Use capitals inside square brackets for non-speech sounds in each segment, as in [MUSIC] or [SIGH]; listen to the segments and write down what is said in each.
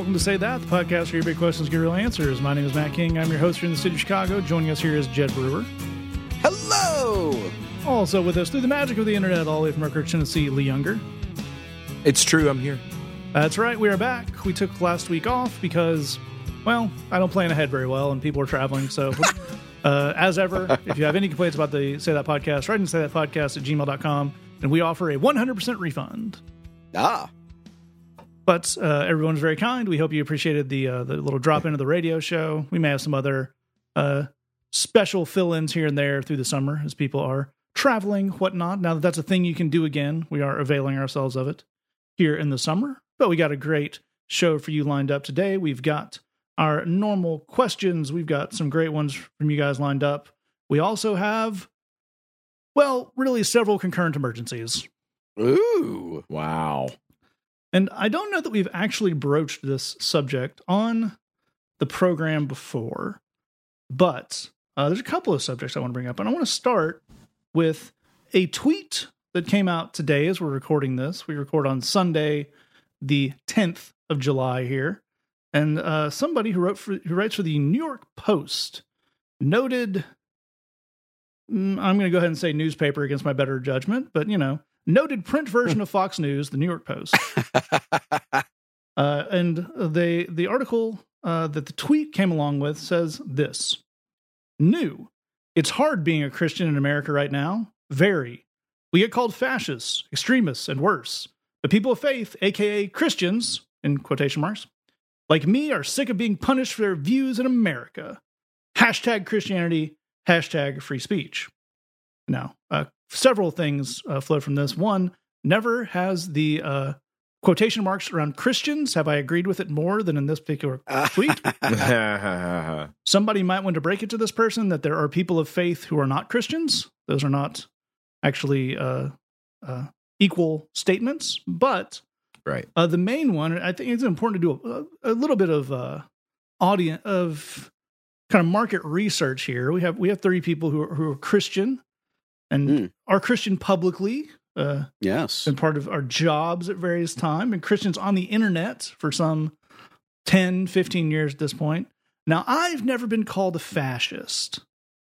welcome to Say That, the podcast where your big questions get real answers. My name is Matt King. I'm your host here in the city of Chicago. Joining us here is Jed Brewer. Hello. Also with us through the magic of the internet, all the way from Ridge, Tennessee, Lee Younger. It's true, I'm here. That's right, we are back. We took last week off because, well, I don't plan ahead very well and people are traveling. So, [LAUGHS] uh, as ever, if you have any complaints about the Say That podcast, write in say that podcast at gmail.com and we offer a 100% refund. Ah. But uh, everyone's very kind. We hope you appreciated the uh, the little drop in of the radio show. We may have some other uh, special fill ins here and there through the summer as people are traveling, whatnot. Now that that's a thing you can do again, we are availing ourselves of it here in the summer. But we got a great show for you lined up today. We've got our normal questions. We've got some great ones from you guys lined up. We also have, well, really several concurrent emergencies. Ooh. Wow. And I don't know that we've actually broached this subject on the program before, but uh, there's a couple of subjects I want to bring up. And I want to start with a tweet that came out today as we're recording this. We record on Sunday, the 10th of July here. And uh, somebody who wrote for, who writes for the New York Post noted mm, I'm going to go ahead and say newspaper against my better judgment, but you know, noted print version of Fox News, the New York Post. [LAUGHS] Uh, and they the article uh, that the tweet came along with says this: "New, it's hard being a Christian in America right now. Very. We get called fascists, extremists, and worse. But people of faith, aka Christians, in quotation marks, like me, are sick of being punished for their views in America. Hashtag Christianity. Hashtag free speech." Now, uh, several things uh, flow from this. One, never has the uh, quotation marks around Christians have I agreed with it more than in this particular [LAUGHS] tweet. [LAUGHS] Somebody might want to break it to this person that there are people of faith who are not Christians. Those are not actually uh, uh, equal statements, but right. uh, the main one, I think it's important to do a, a little bit of uh, audience of kind of market research here. We have we have thirty people who are, who are Christian and Mm. are Christian publicly. Uh, yes. been part of our jobs at various time and Christians on the internet for some 10, 15 years at this point. Now, I've never been called a fascist.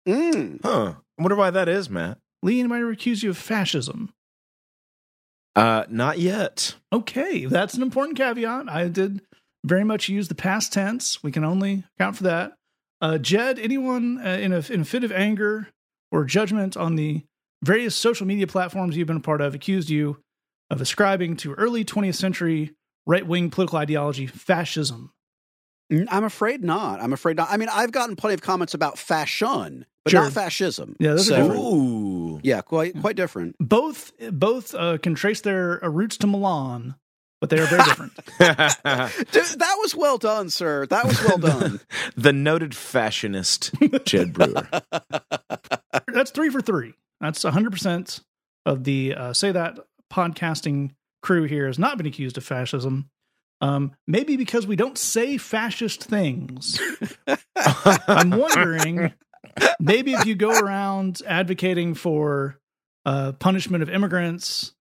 Mm. Huh. I wonder why that is, Matt. Lee, anybody ever accuse you of fascism? Uh, not yet. Okay, that's an important caveat. I did very much use the past tense. We can only account for that. Uh, Jed, anyone uh, in, a, in a fit of anger or judgment on the various social media platforms you've been a part of accused you of ascribing to early 20th century right wing political ideology, fascism. I'm afraid not. I'm afraid not. I mean, I've gotten plenty of comments about fashion, but Sure. not fascism. Yeah, those are different. Ooh. Yeah, quite quite different. both both uh, can trace their uh, roots to Milan, but they are very different. [LAUGHS] Dude, that was well done, sir. That was well [LAUGHS] done. the noted fashionist Jed Brewer. [LAUGHS] That's three for three. That's hundred percent of the uh, say that podcasting crew here has not been accused of fascism. Um, maybe because we don't say fascist things. I'm wondering, maybe if you go around advocating for uh, punishment of immigrants,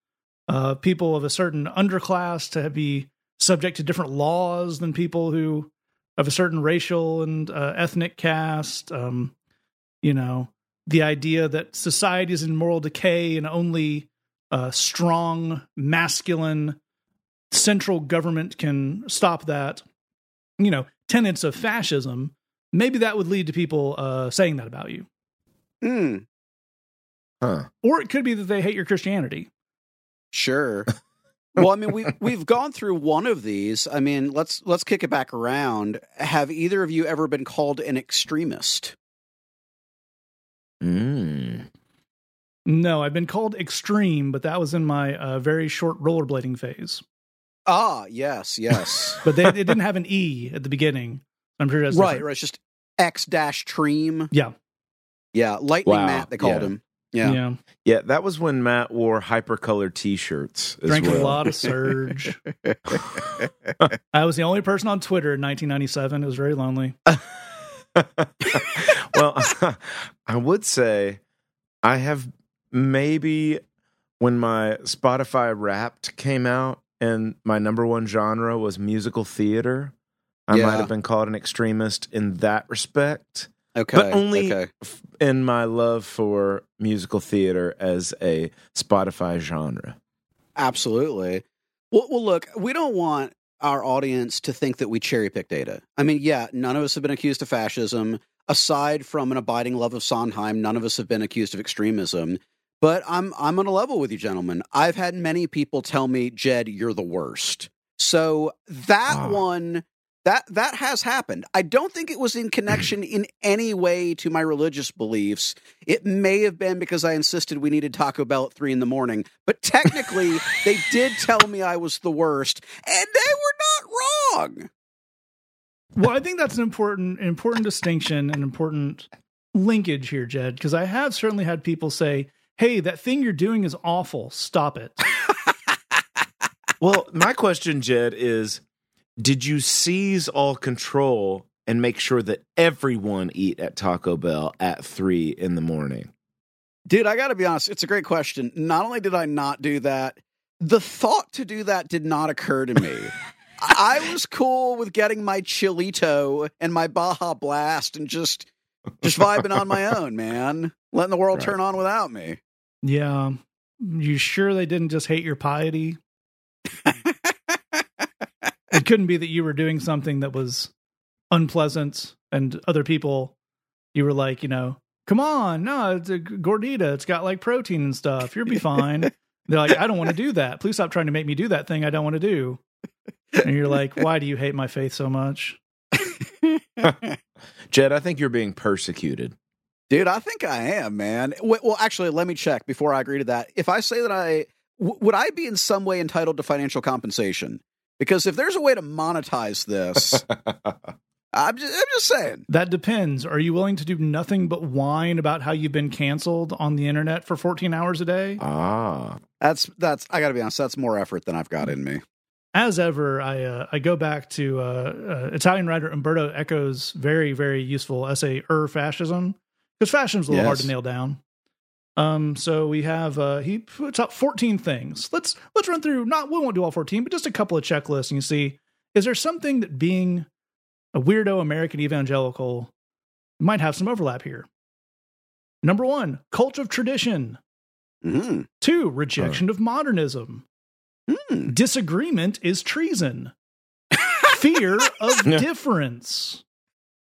uh, people of a certain underclass to be subject to different laws than people who of a certain racial and uh, ethnic caste. Um, you know, the idea that society is in moral decay and only uh, strong, masculine central government can stop that. You know, tenets of fascism. Maybe that would lead to people uh, saying that about you, Mm, Huh. or it could be that they hate your Christianity. Sure. [LAUGHS] Well, I mean, we we've gone through one of these. I mean, let's let's kick it back around. Have either of you ever been called an extremist? Mm. No, I've been called extreme, but that was in my uh, very short rollerblading phase. Ah, yes, yes. [LAUGHS] But they, it didn't have an e at the beginning. I'm sure that's right, different. right. It's just X dash Treem. Yeah, Yeah, Lightning Wow, Matt. They called yeah. him. Yeah. Yeah. Yeah, that was when Matt wore hypercolored T-shirts. As Drank well. a lot of Surge. [LAUGHS] I was the only person on Twitter in 1997. It was very lonely. [LAUGHS] well, [LAUGHS] I would say I have maybe when my Spotify Wrapped came out and my number one genre was musical theater, I Yeah. might have been called an extremist in that respect. Okay. But only okay. f- in my love for musical theater as a Spotify genre. Absolutely. Well, well, look, we don't want our audience to think that we cherry pick data. I mean, yeah, none of us have been accused of fascism. Aside from an abiding love of Sondheim, none of us have been accused of extremism. But I'm I'm on a level with you, gentlemen. I've had many people tell me, Jed, you're the worst. So that Ah. one that that has happened. I don't think it was in connection in any way to my religious beliefs. It may have been because I insisted we needed Taco Bell at three in the morning, but technically [LAUGHS] they did tell me I was the worst, and they were not wrong. Well, I think that's an important important distinction and important linkage here, Jed, because I have certainly had people say, "Hey, that thing you're doing is awful. Stop it." [LAUGHS] Well, my question, Jed, is did you seize all control and make sure that everyone eat at Taco Bell at three in the morning? Dude, I got to be honest, it's a great question. Not only did I not do that, the thought to do that did not occur to me. [LAUGHS] I was cool with getting my chilito and my Baja Blast and just just vibing on my own, man. Letting the world Right. turn on without me. Yeah, you sure they didn't just hate your piety? It couldn't be that you were doing something that was unpleasant and other people you were like you know come on no it's a gordita it's got like protein and stuff you'll be fine [LAUGHS] they're like i don't want to do that please stop trying to make me do that thing i don't want to do and you're like why do you hate my faith so much [LAUGHS] Jed, I think you're being persecuted. Dude, I think I am, man. Well, actually, let me check before I agree to that. If I say that I w- would I be in some way entitled to financial compensation? Because if there's a way to monetize this, [LAUGHS] I'm just, I'm just saying. that depends are you willing to do nothing but whine about how you've been canceled on the internet for 14 hours a day ah. That's that's I got to be honest. That's more effort than I've got in me. as ever, I uh, I go back to uh, uh, Italian writer Umberto Eco's very very useful essay "Er Fascism" because fascism's a little hard to nail down. Um, so we have uh, he puts out fourteen things. Let's let's run through. Not we won't do all fourteen, but just a couple of checklists, and you see is there something that being a weirdo American evangelical might have some overlap here. Number one, cult of tradition. Mm. Two, rejection of modernism. Mm. Disagreement is treason. [LAUGHS] Fear of difference.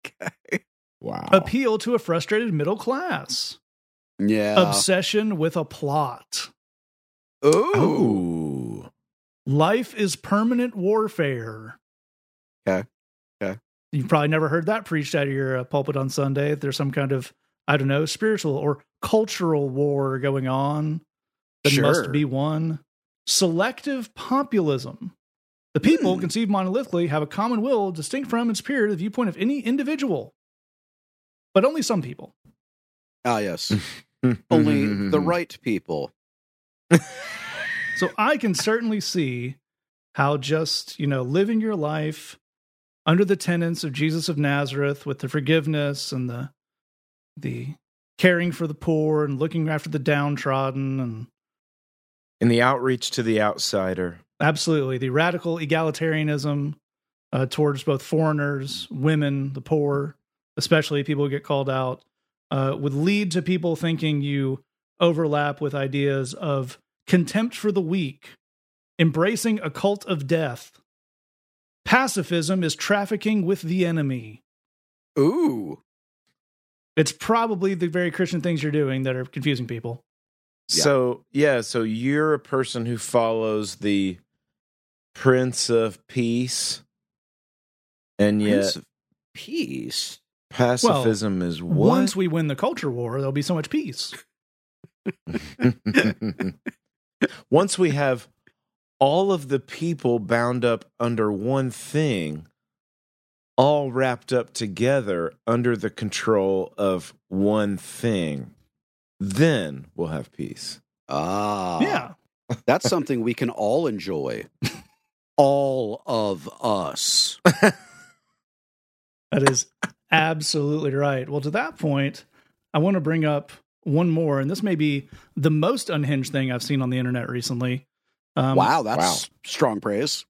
Okay. Wow. Appeal to a frustrated middle class. Yeah. Obsession with a plot. Ooh. Ooh. Life is permanent warfare. Okay. Okay. You've probably never heard that preached out of your uh, pulpit on Sunday. There's some kind of, I don't know, spiritual or cultural war going on that Sure. must be won. Selective populism. The people Hmm. conceived monolithically have a common will distinct from and superior to the viewpoint of any individual, but only some people. Ah, yes. [LAUGHS] Mm-hmm. Only mm-hmm, the mm-hmm, right people. So I can certainly see how just, you know, living your life under the tenets of Jesus of Nazareth with the forgiveness and the the caring for the poor and looking after the downtrodden and In the outreach to the outsider. absolutely the radical egalitarianism uh, towards both foreigners, women, the poor, especially people who get called out, uh, would lead to people thinking you overlap with ideas of contempt for the weak, embracing a cult of death. Pacifism is trafficking with the enemy. Ooh. It's probably the very Christian things you're doing that are confusing people. So, yeah, so you're a person who follows the Prince of Peace. And Prince yet, of Peace. Pacifism is what? Once we win the culture war, there'll be so much peace. [LAUGHS] Once we have all of the people bound up under one thing, all wrapped up together under the control of one thing, then we'll have peace. Ah. yeah. That's something we can all enjoy. [LAUGHS] all of us. [LAUGHS] That is absolutely right. Well, to that point, I want to bring up one more, and this may be the most unhinged thing I've seen on the internet recently. Um, wow, that's wow. strong praise.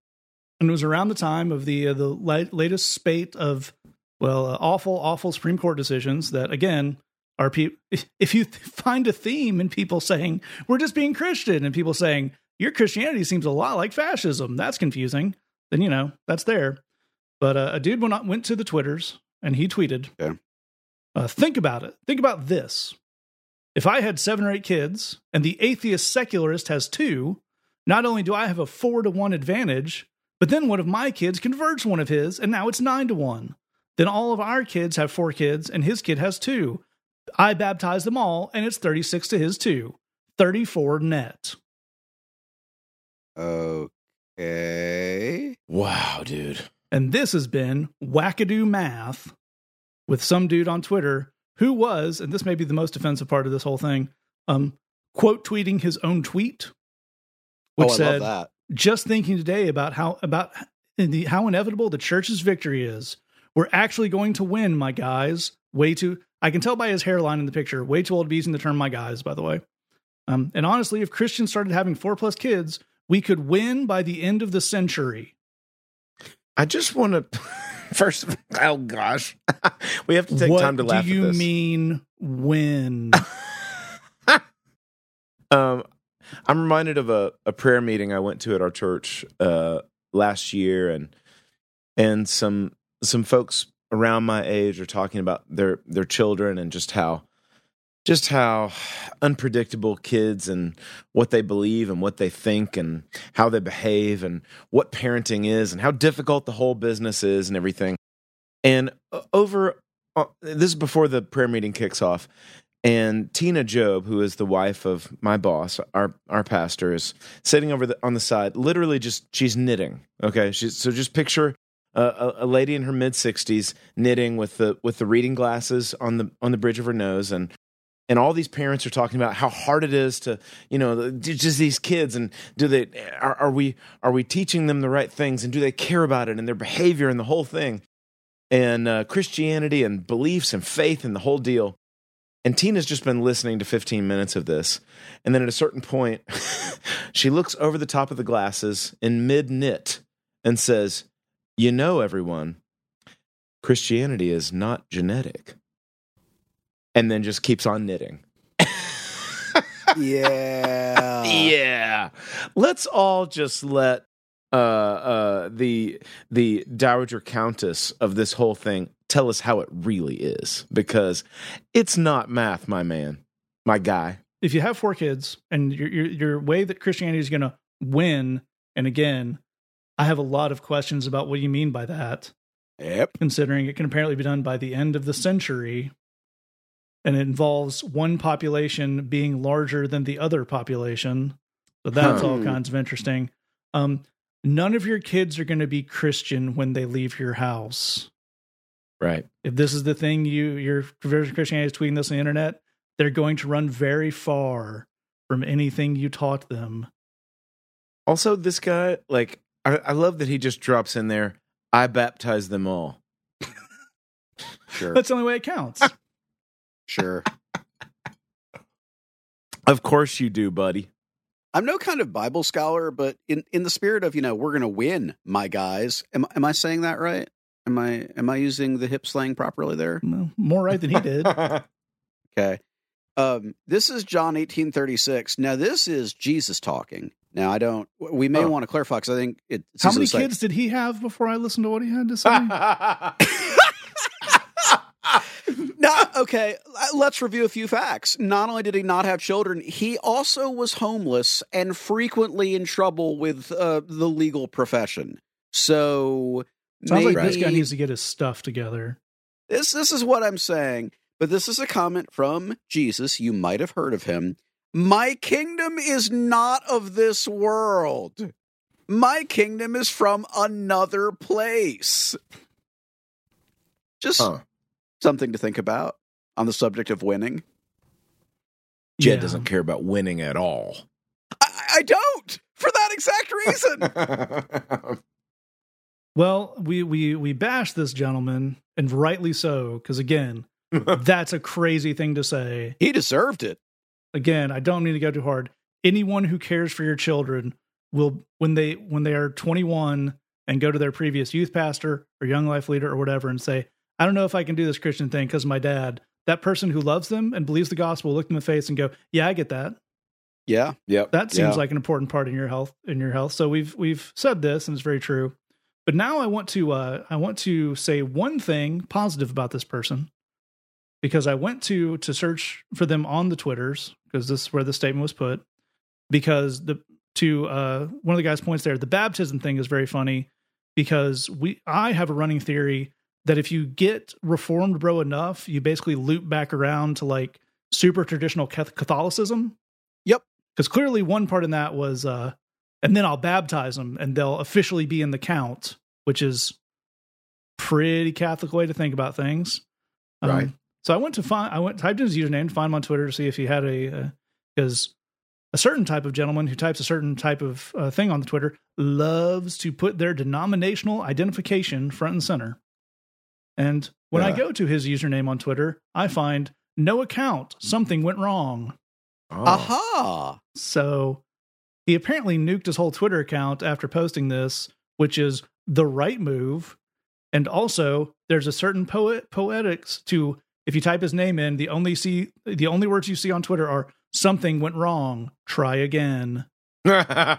and it was around the time of the uh, the la- latest spate of well uh, awful awful supreme court decisions that again are people [LAUGHS] if you th- find a theme in people saying we're just being christian and people saying your christianity seems a lot like fascism that's confusing then you know that's there but uh, a dude went, went to the twitters and he tweeted Yeah. uh, think about it think about this if i had seven or eight kids and the atheist secularist has two not only do i have a four to one advantage but then one of my kids converts one of his, and now it's nine to one. Then all of our kids have four kids, and his kid has two. I baptize them all, and it's 36 to his two. 34 net. Okay. Wow, dude. And this has been wackadoo math with some dude on Twitter who was, and this may be the most offensive part of this whole thing, um, quote tweeting his own tweet, which oh, said, just thinking today about how about the, how inevitable the church's victory is. We're actually going to win, my guys. Way too. I can tell by his hairline in the picture. Way too old to be using the term "my guys." By the way, um, and honestly, if Christians started having four plus kids, we could win by the end of the century. I just want to [LAUGHS] first. Oh gosh, we have to take what time to laugh What do you mean when? [LAUGHS] Um, I'm reminded of a, a prayer meeting I went to at our church uh, last year, and and some some folks around my age are talking about their their children and just how just how unpredictable kids and what they believe and what they think and how they behave and what parenting is and how difficult the whole business is and everything. And uh, over uh, this is before the prayer meeting kicks off and Tina Job, who is the wife of my boss, our our pastor, is sitting over the, on the side, literally just she's knitting. Okay, she's so just picture a, a lady in her mid sixties knitting with the with the reading glasses on the on the bridge of her nose, and and all these parents are talking about how hard it is to you know just these kids and do they are, are we are we teaching them the right things and do they care about it and their behavior and the whole thing and uh, Christianity and beliefs and faith and the whole deal. And Tina's just been listening to 15 minutes of this. And then at a certain point, [LAUGHS] she looks over the top of the glasses in mid knit and says, You know, everyone, Christianity is not genetic. And then just keeps on knitting. Yeah. [LAUGHS] yeah. Let's all just let uh, uh, the the dowager countess of this whole thing tell us how it really is because it's not math, my man, my guy. if you have four kids and your your, your way that Christianity is going to win, and again, I have a lot of questions about what you mean by that. Yep. considering it can apparently be done by the end of the century. And it involves one population being larger than the other population. So that's Huh. all kinds of interesting. Um, none of your kids are going to be Christian when they leave your house. Right. If this is the thing you your conversion Christianity is tweeting this on the internet, they're going to run very far from anything you taught them. Also, this guy, like, I, I love that he just drops in there. I baptize them all. [LAUGHS] Sure. That's the only way it counts. [LAUGHS] sure. Of course you do, buddy. I'm no kind of Bible scholar, but in, in the spirit of, you know, we're going to win, my guys. Am, am I saying that right? Am I am I using the hip slang properly there? Well, More right than he did. [LAUGHS] Okay. Um, this is John 1836. Now, this is Jesus talking. Now, I don't, we may Huh. want to clarify because I think it, it's How many easily say- kids did he have before I listened to what he had to say? [LAUGHS] [LAUGHS] No, okay. Let's review a few facts. Not only did he not have children, he also was homeless and frequently in trouble with uh, the legal profession. So Sounds like this guy needs to get his stuff together. this this is what I'm saying. But this is a comment from Jesus. You might have heard of him. My kingdom is not of this world. My kingdom is from another place. Just Huh. Something to think about on the subject of winning. Jed Yeah. doesn't care about winning at all. I, I don't for that exact reason. [LAUGHS] Well, we we we bash this gentleman, and rightly so, because again, [LAUGHS] that's a crazy thing to say. he deserved it. Again, I don't mean to go too hard. Anyone who cares for your children will when they when they are 21 and go to their previous youth pastor or young life leader or whatever and say, I don't know if I can do this Christian thing because my dad, that person who loves them and believes the gospel, look them in the face and go, Yeah, I get that. Yeah. Yep. That seems Yeah. like an important part in your health in your health. So we've we've said this and it's very true. But now I want to uh I want to say one thing positive about this person because I went to to search for them on the Twitters because this is where the statement was put because the to uh one of the guys points there the baptism thing is very funny because we I have a running theory that if you get reformed bro enough you basically loop back around to like super traditional Catholicism Yep. because clearly one part in that was uh and then i'll baptize them and they'll officially be in the count which is pretty catholic way to think about things Um, Right. so i went to find i went typed in his username to find him on twitter to see if he had a because a certain type of gentleman who types a certain type of uh, thing on the twitter loves to put their denominational identification front and center and when i go to his username on twitter i find no account something went wrong Oh. Aha. so he apparently nuked his whole Twitter account after posting this, which is the right move. And also, there's a certain poet poetics to if you type his name in, the only see the only words you see on Twitter are something went wrong. Try again. [LAUGHS]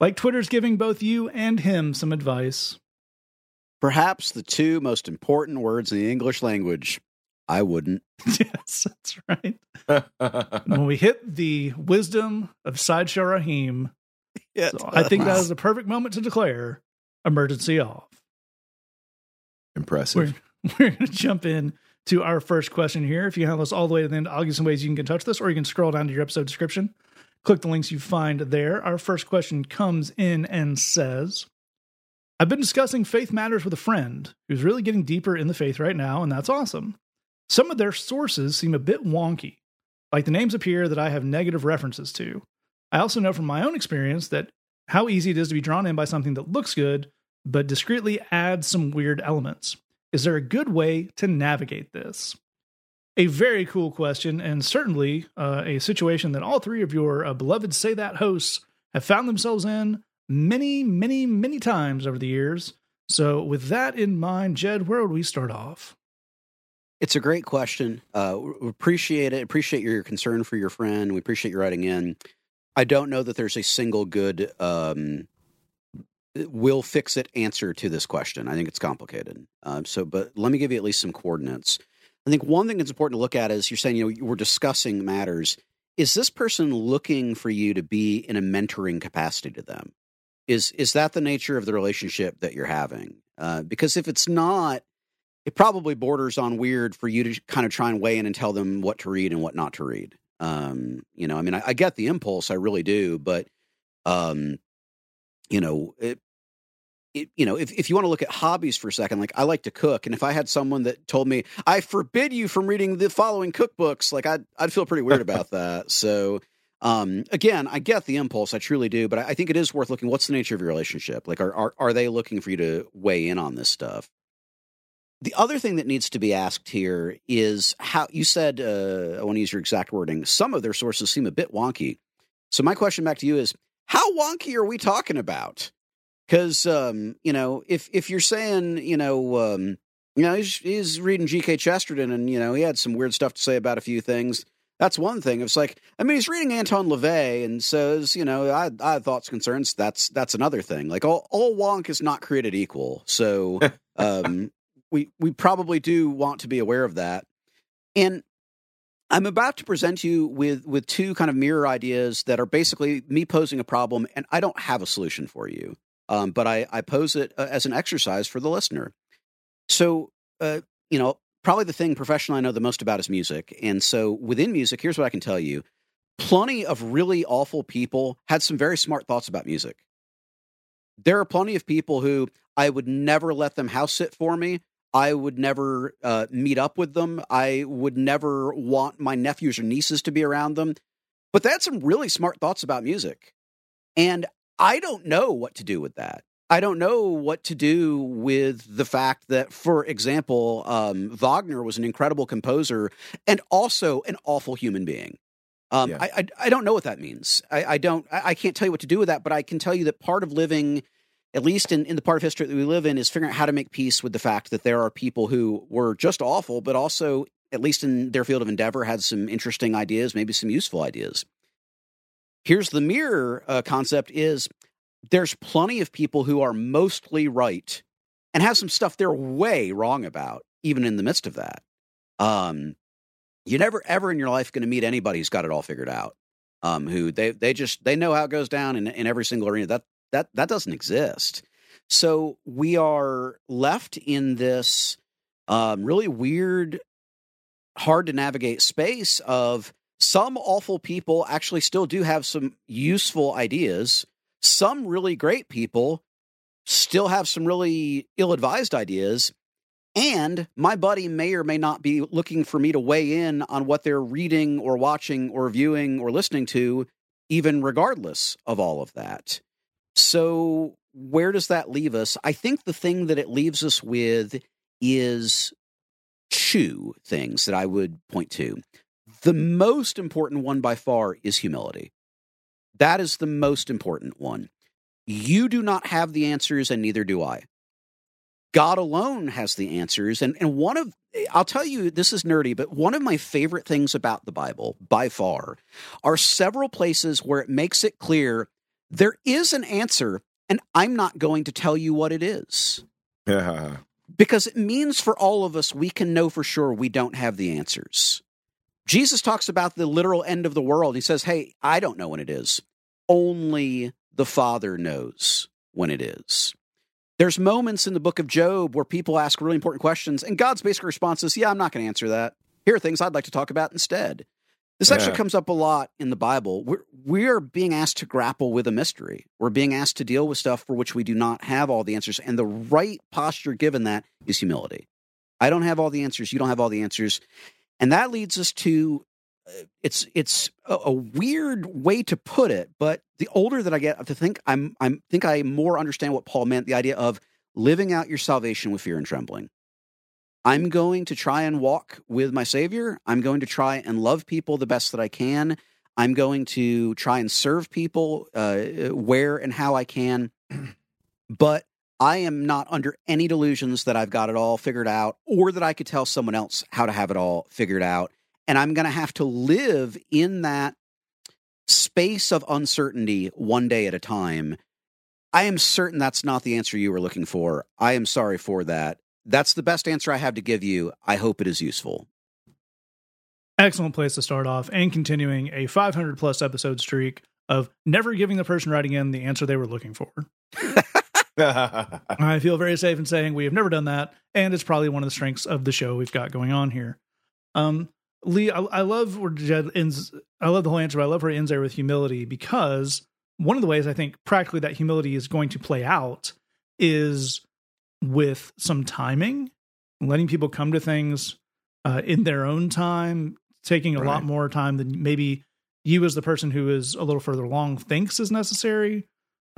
Like Twitter's giving both you and him some advice. Perhaps the two most important words in the English language. I wouldn't. [LAUGHS] yes, that's right. when we hit the wisdom of Sideshow Raheem, [LAUGHS] Yeah. so I think that is the perfect moment to declare emergency off. Impressive. We're, [LAUGHS] we're going to jump in to our first question here. If you have us all the way to the end, I'll give you some ways you can get in touch with us, or you can scroll down to your episode description. Click the links you find there. Our first question comes in and says, I've been discussing faith matters with a friend who's really getting deeper in the faith right now, and that's awesome. Some of their sources seem a bit wonky, like the names appear that I have negative references to. I also know from my own experience that how easy it is to be drawn in by something that looks good, but discreetly adds some weird elements. Is there a good way to navigate this? A very cool question, and certainly uh, a situation that all three of your uh, beloved Say That hosts have found themselves in many, many, many times over the years. So, with that in mind, Jed, where would we start off? It's a great question. Uh, appreciate it. Appreciate your concern for your friend. We appreciate you writing in. I don't know that there's a single good um, will fix it answer to this question. I think it's complicated. Um, so, but let me give you at least some coordinates. I think one thing that's important to look at is you're saying, you know, we're discussing matters. Is this person looking for you to be in a mentoring capacity to them? Is is that the nature of the relationship that you're having? Uh, because if it's not, it probably borders on weird for you to kind of try and weigh in and tell them what to read and what not to read. Um, you know, I mean, I, I get the impulse, I really do, but um, you know, it, it, you know, if if you want to look at hobbies for a second, like I like to cook, and if I had someone that told me I forbid you from reading the following cookbooks, like I'd I'd feel pretty weird about that. So. Um, again, I get the impulse, I truly do, but I, I think it is worth looking. What's the nature of your relationship? Like, are, are are they looking for you to weigh in on this stuff? The other thing that needs to be asked here is how you said, uh, I want to use your exact wording. Some of their sources seem a bit wonky. So, my question back to you is how wonky are we talking about? Because, um, you know, if, if you're saying, you know, um, you know, he's, he's reading G.K. Chesterton and, you know, he had some weird stuff to say about a few things. That's one thing. It's like, I mean, he's reading Anton LaVey and says, you know, I, I have thoughts, concerns. That's that's another thing. Like all, all wonk is not created equal. So [LAUGHS] um, we we probably do want to be aware of that. And I'm about to present you with with two kind of mirror ideas that are basically me posing a problem, and I don't have a solution for you, um, but I, I pose it uh, as an exercise for the listener. So, uh, you know, probably the thing professionally I know the most about is music, and so within music, here's what I can tell you: plenty of really awful people had some very smart thoughts about music. There are plenty of people who I would never let them house sit for me. I would never uh, meet up with them. I would never want my nephews or nieces to be around them. But they had some really smart thoughts about music. And I don't know what to do with that. I don't know what to do with the fact that, for example, um, Wagner was an incredible composer and also an awful human being. Um, Yeah. I, I I don't know what that means. I, I don't. I, I can't tell you what to do with that. But I can tell you that part of living, at least in, in the part of history that we live in, is figuring out how to make peace with the fact that there are people who were just awful, but also, at least in their field of endeavor, had some interesting ideas, maybe some useful ideas. Here's the mirror uh, concept: is there's plenty of people who are mostly right and have some stuff they're way wrong about, even in the midst of that. Um, you're never ever in your life going to meet anybody who's got it all figured out. Um, who they they just they know how it goes down in, in every single arena. That that that doesn't exist. So we are left in this um, really weird, hard to navigate space of some awful people actually still do have some useful ideas. Some really great people still have some really ill advised ideas. And my buddy may or may not be looking for me to weigh in on what they're reading or watching or viewing or listening to, even regardless of all of that. So, where does that leave us? I think the thing that it leaves us with is two things that I would point to. The most important one by far is humility. That is the most important one. You do not have the answers, and neither do I. God alone has the answers. And, and one of, I'll tell you, this is nerdy, but one of my favorite things about the Bible, by far, are several places where it makes it clear there is an answer, and I'm not going to tell you what it is. Yeah. [LAUGHS] Because it means for all of us, we can know for sure we don't have the answers. Jesus talks about the literal end of the world. He says, Hey, I don't know when it is. Only the Father knows when it is. There's moments in the book of Job where people ask really important questions, and God's basic response is, Yeah, I'm not going to answer that. Here are things I'd like to talk about instead. This actually Yeah. comes up a lot in the Bible. We're, we're being asked to grapple with a mystery. We're being asked to deal with stuff for which we do not have all the answers. And the right posture given that is humility. I don't have all the answers. You don't have all the answers. And that leads us to uh, it's it's a, a weird way to put it, but the older that I get, to think I'm I'm think I more understand what Paul meant. The idea of living out your salvation with fear and trembling. I'm going to try and walk with my Savior. I'm going to try and love people the best that I can. I'm going to try and serve people uh, where and how I can. [CLEARS THROAT] But I am not under any delusions that I've got it all figured out or that I could tell someone else how to have it all figured out. And I'm going to have to live in that space of uncertainty one day at a time. I am certain that's not the answer you were looking for. I am sorry for that. That's the best answer I have to give you. I hope it is useful. Excellent place to start off and continuing a 500 plus episode streak of never giving the person writing in the answer they were looking for. [LAUGHS] [LAUGHS] I feel very safe in saying we have never done that, and it's probably one of the strengths of the show we've got going on here. Um, Lee, I, I love where Jed ends. I love the whole answer, but I love where it ends there with humility because one of the ways I think practically that humility is going to play out is with some timing, letting people come to things uh, in their own time, taking a lot more time than maybe you, as the person who is a little further along, thinks is necessary.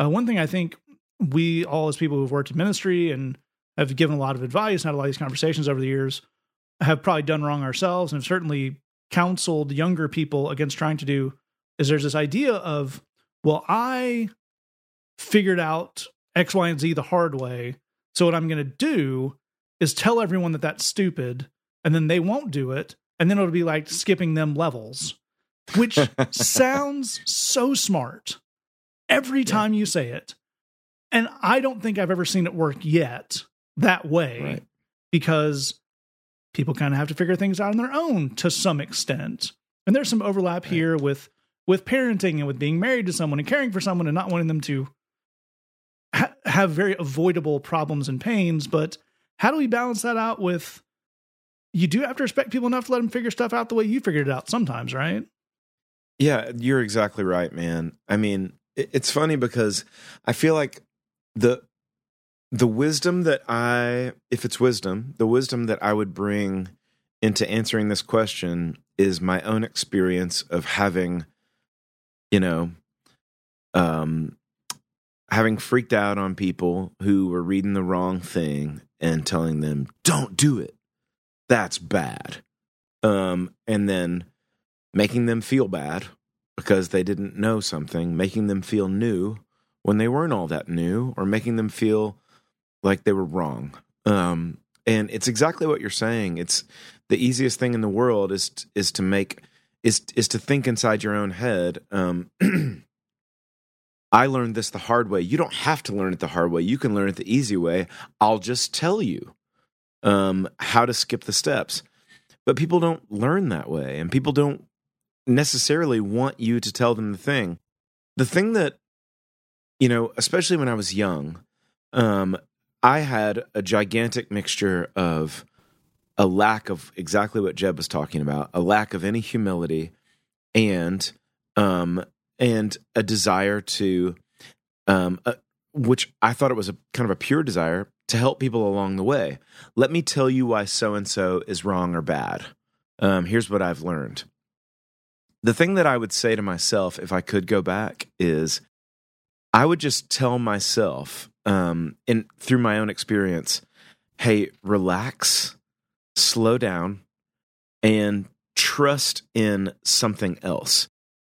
Uh, one thing I think we all, as people who've worked in ministry and have given a lot of advice, had a lot of these conversations over the years, have probably done wrong ourselves and have certainly counseled younger people against trying to do is there's this idea of, well, I figured out X, Y, and Z the hard way. So what I'm going to do is tell everyone that that's stupid, and then they won't do it, and then it'll be like skipping them levels, which [LAUGHS] sounds so smart every time you say it. And I don't think I've ever seen it work yet that way Right. because people kind of have to figure things out on their own to some extent. And there's some overlap Right. here with with parenting and with being married to someone and caring for someone and not wanting them to ha- have very avoidable problems and pains. But how do we balance that out with? You do have to respect people enough to let them figure stuff out the way you figured it out sometimes, right? Yeah, you're exactly right, man. I mean, it's funny because I feel like the the wisdom that I if it's wisdom, the wisdom that I would bring into answering this question is my own experience of having you know um having freaked out on people who were reading the wrong thing and telling them don't do it. That's bad. Um and then making them feel bad because they didn't know something, making them feel new when they weren't all that new, or making them feel like they were wrong. Um, and it's exactly what you're saying. It's the easiest thing in the world is is to make is is to think inside your own head. Um, [CLEARS THROAT] I learned this the hard way. You don't have to learn it the hard way. You can learn it the easy way. I'll just tell you um, how to skip the steps. But people don't learn that way, and people don't necessarily want you to tell them the thing. The thing that, you know, especially when I was young, um, I had a gigantic mixture of a lack of exactly what Jed was talking about, a lack of any humility, and um, and a desire to, um, uh, which I thought it was a kind of a pure desire to help people along the way. Let me tell you why so and so is wrong or bad. Um, here's what I've learned. The thing that I would say to myself if I could go back is I would just tell myself, um, in through my own experience, hey, relax, slow down, and trust in something else.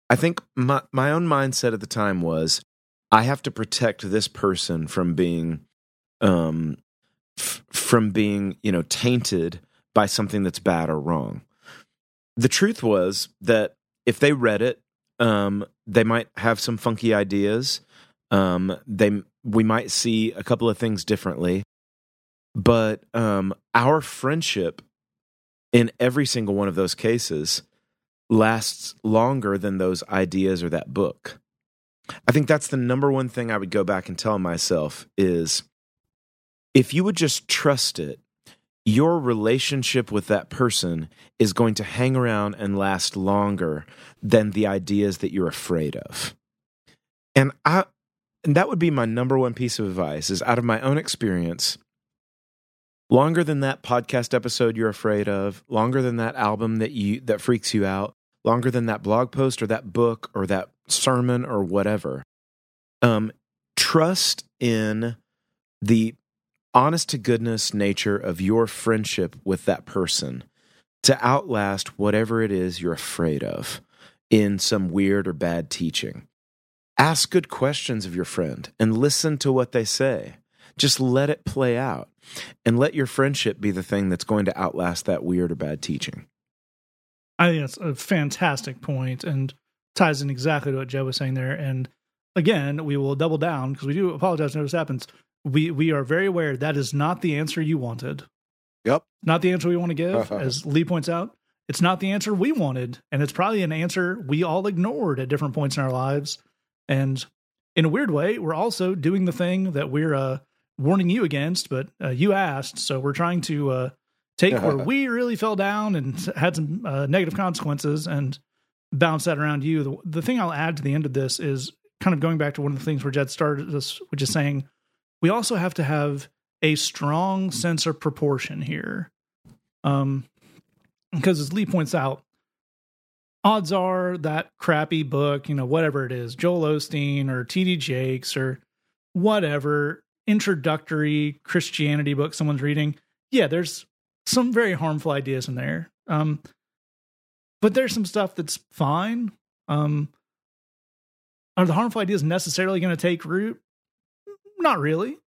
I think my my own mindset at the time was I have to protect this person from being um f- from being, you know, tainted by something that's bad or wrong. The truth was that if they read it, um, they might have some funky ideas. Um, they we might see a couple of things differently, but um, our friendship in every single one of those cases lasts longer than those ideas or that book. I think that's the number one thing I would go back and tell myself is if you would just trust it, your relationship with that person is going to hang around and last longer than the ideas that you're afraid of. And I and that would be my number one piece of advice is out of my own experience longer than that podcast episode you're afraid of, longer than that album that you that freaks you out, longer than that blog post or that book or that sermon or whatever. Um trust in the honest to goodness nature of your friendship with that person to outlast whatever it is you're afraid of in some weird or bad teaching. Ask good questions of your friend and listen to what they say. Just let it play out and let your friendship be the thing that's going to outlast that weird or bad teaching. I think that's a fantastic point and ties in exactly to what Joe was saying there. And again, we will double down because we do apologize when this happens we we are very aware that is not the answer you wanted. Yep. Not the answer we want to give, [LAUGHS] as Lee points out. It's not the answer we wanted, and it's probably an answer we all ignored at different points in our lives. And in a weird way, we're also doing the thing that we're uh, warning you against, but uh, you asked, so we're trying to uh, take where [LAUGHS] we really fell down and had some uh, negative consequences and bounce that around you. The, the thing I'll add to the end of this is kind of going back to one of the things where Jed started this, which is saying we also have to have a strong sense of proportion here. Um, because as Lee points out, odds are that crappy book, you know, whatever it is, Joel Osteen or TD Jakes or whatever introductory Christianity book someone's reading, yeah, there's some very harmful ideas in there. Um, but there's some stuff that's fine. Um, are the harmful ideas necessarily going to take root? Not really.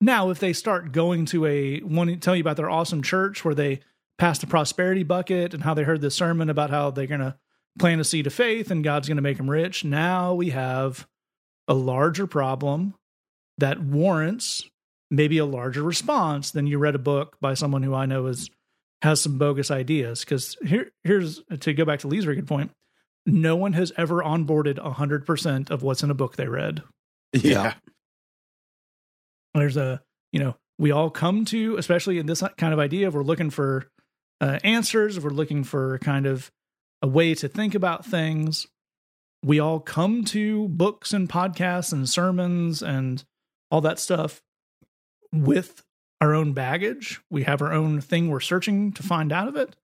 Now, if they start going to a one, tell you about their awesome church where they passed the prosperity bucket and how they heard this sermon about how they're going to plant a seed of faith and God's going to make him rich. Now we have a larger problem that warrants maybe a larger response than you read a book by someone who I know is has some bogus ideas. Because here, here's to go back to Lee's very good point. No one has ever onboarded hundred percent of what's in a book they read. Yeah. There's a, you know, we all come to, especially in this kind of idea, if we're looking for uh, answers, if we're looking for kind of a way to think about things, we all come to books and podcasts and sermons and all that stuff with our own baggage. We have our own thing we're searching to find out of it.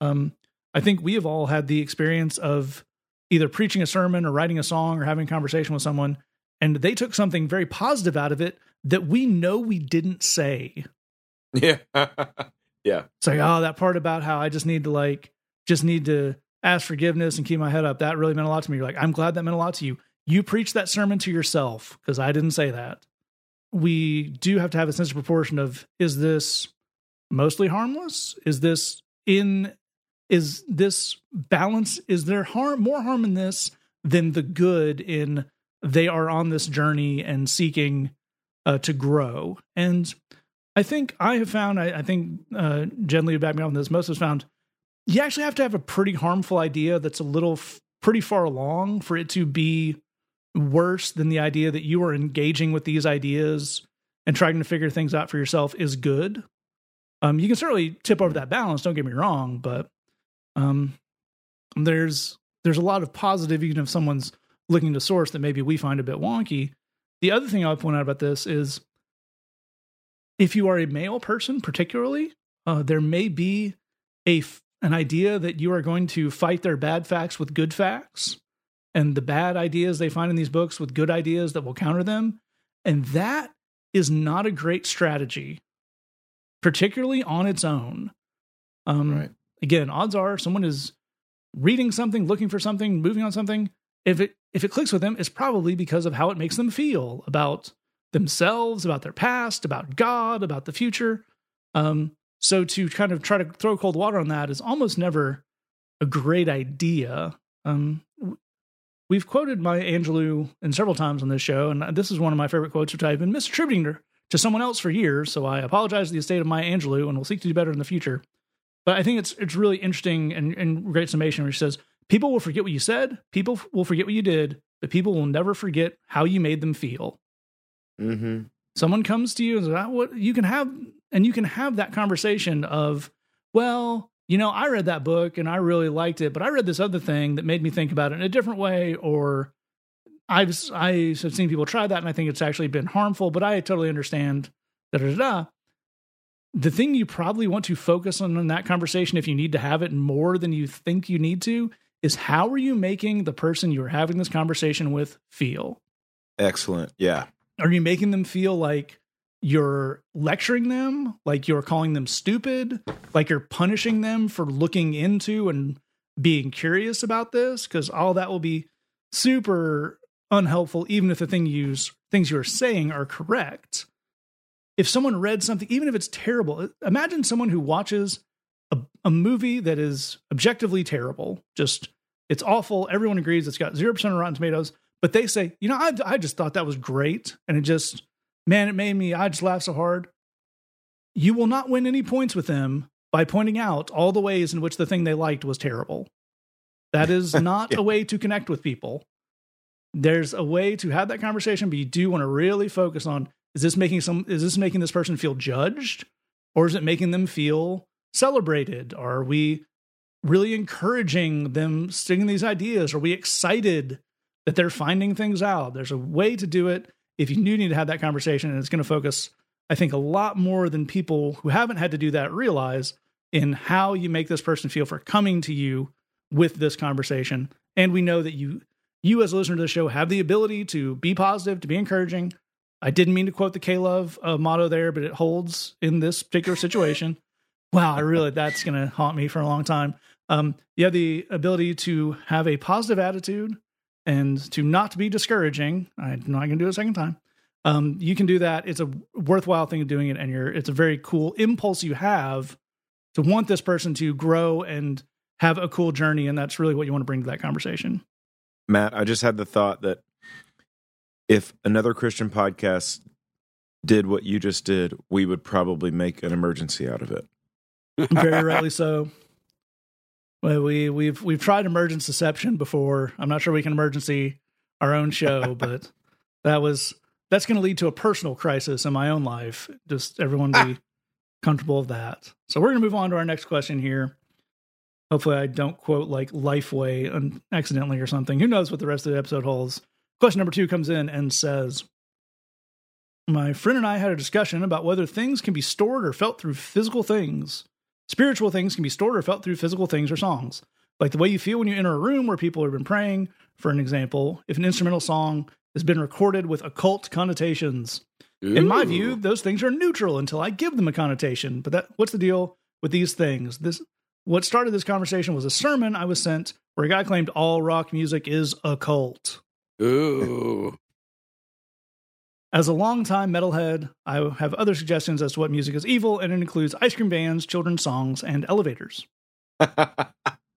Um, I think we have all had the experience of either preaching a sermon or writing a song or having a conversation with someone, and they took something very positive out of it that we know we didn't say. [LAUGHS] Yeah. [LAUGHS] yeah. It's like, oh, that part about how I just need to like just need to ask forgiveness and keep my head up. That really meant a lot to me. You're like, I'm glad that meant a lot to you. You preached that sermon to yourself because I didn't say that. We do have to have a sense of proportion of is this mostly harmless? Is this in is this balance? Is there harm more harm in this than the good in they are on this journey and seeking uh, to grow? And I think I have found, I, I think uh, Jen Lee back me on this, most has found you actually have to have a pretty harmful idea that's a little f- pretty far along for it to be worse than the idea that you are engaging with these ideas and trying to figure things out for yourself is good. Um, you can certainly tip over that balance. Don't get me wrong, but um, there's there's a lot of positive, even if someone's looking to source that maybe we find a bit wonky. The other thing I'll point out about this is if you are a male person, particularly, uh, there may be a an idea that you are going to fight their bad facts with good facts and the bad ideas they find in these books with good ideas that will counter them. And that is not a great strategy, particularly on its own. Um, right. Again, odds are someone is reading something, looking for something, moving on something. If it if it clicks with them, it's probably because of how it makes them feel about themselves, about their past, about God, about the future. Um, so to kind of try to throw cold water on that is almost never a great idea. Um, we've quoted Maya Angelou in several times on this show, and this is one of my favorite quotes, which I've been misattributing to, to someone else for years. So I apologize to the estate of Maya Angelou, and we'll seek to do better in the future. But I think it's it's really interesting and, and great summation where she says, "People will forget what you said, people will forget what you did, but people will never forget how you made them feel." Mm-hmm. Someone comes to you and says, ah, "What you can have," and you can have that conversation of, "Well, you know, I read that book and I really liked it, but I read this other thing that made me think about it in a different way, or I've I have seen people try that and I think it's actually been harmful, but I totally understand." Da da da. The thing you probably want to focus on in that conversation, if you need to have it more than you think you need to, is how are you making the person you're having this conversation with feel? Excellent. Yeah. Are you making them feel like you're lecturing them, like you're calling them stupid, like you're punishing them for looking into and being curious about this? Because all that will be super unhelpful, even if the thing you things you're saying are correct. If someone read something, even if it's terrible, imagine someone who watches a, a movie that is objectively terrible, just it's awful. Everyone agrees it's got zero percent of Rotten Tomatoes, but they say, you know, I, I just thought that was great. And it just, man, it made me, I just laughed so hard. You will not win any points with them by pointing out all the ways in which the thing they liked was terrible. That is [LAUGHS] not yeah. a way to connect with people. There's a way to have that conversation, but you do want to really focus on is this making some is this making this person feel judged or is it making them feel celebrated? Are we really encouraging them sticking these ideas? Are we excited that they're finding things out. There's a way to do it if you do need to have that conversation, and it's going to focus, I think, a lot more than people who haven't had to do that realize in how you make this person feel for coming to you with this conversation. And we know that you, you as a listener to the show, have the ability to be positive, to be encouraging. I didn't mean to quote the K Love uh, motto there, but it holds in this particular situation. [LAUGHS] wow, I really that's going to haunt me for a long time. Um, you have the ability to have a positive attitude, and to not be discouraging. I'm not going to do it a second time. Um, you can do that. It's a worthwhile thing of doing it, and you're it's a very cool impulse you have to want this person to grow and have a cool journey, and that's really what you want to bring to that conversation. Matt, I just had the thought that if another Christian podcast did what you just did, we would probably make an emergency out of it. Very rightly so. Well, we we've we've tried emergence deception before. I'm not sure we can emergency our own show, [LAUGHS] but that was that's going to lead to a personal crisis in my own life. Just everyone be ah. comfortable of that. So we're going to move on to our next question here. Hopefully, I don't quote like Lifeway un- accidentally or something. Who knows what the rest of the episode holds? Question number two comes in and says, "My friend and I had a discussion about whether things can be stored or felt through physical things." Spiritual things can be stored or felt through physical things or songs. Like the way you feel when you enter a room where people have been praying, for an example, if an instrumental song has been recorded with occult connotations. Ooh. In my view, those things are neutral until I give them a connotation. But that what's the deal with these things? This what started this conversation was a sermon I was sent where a guy claimed all rock music is occult. Ooh. As a longtime metalhead, I have other suggestions as to what music is evil, and it includes ice cream vans, children's songs, and elevators. [LAUGHS]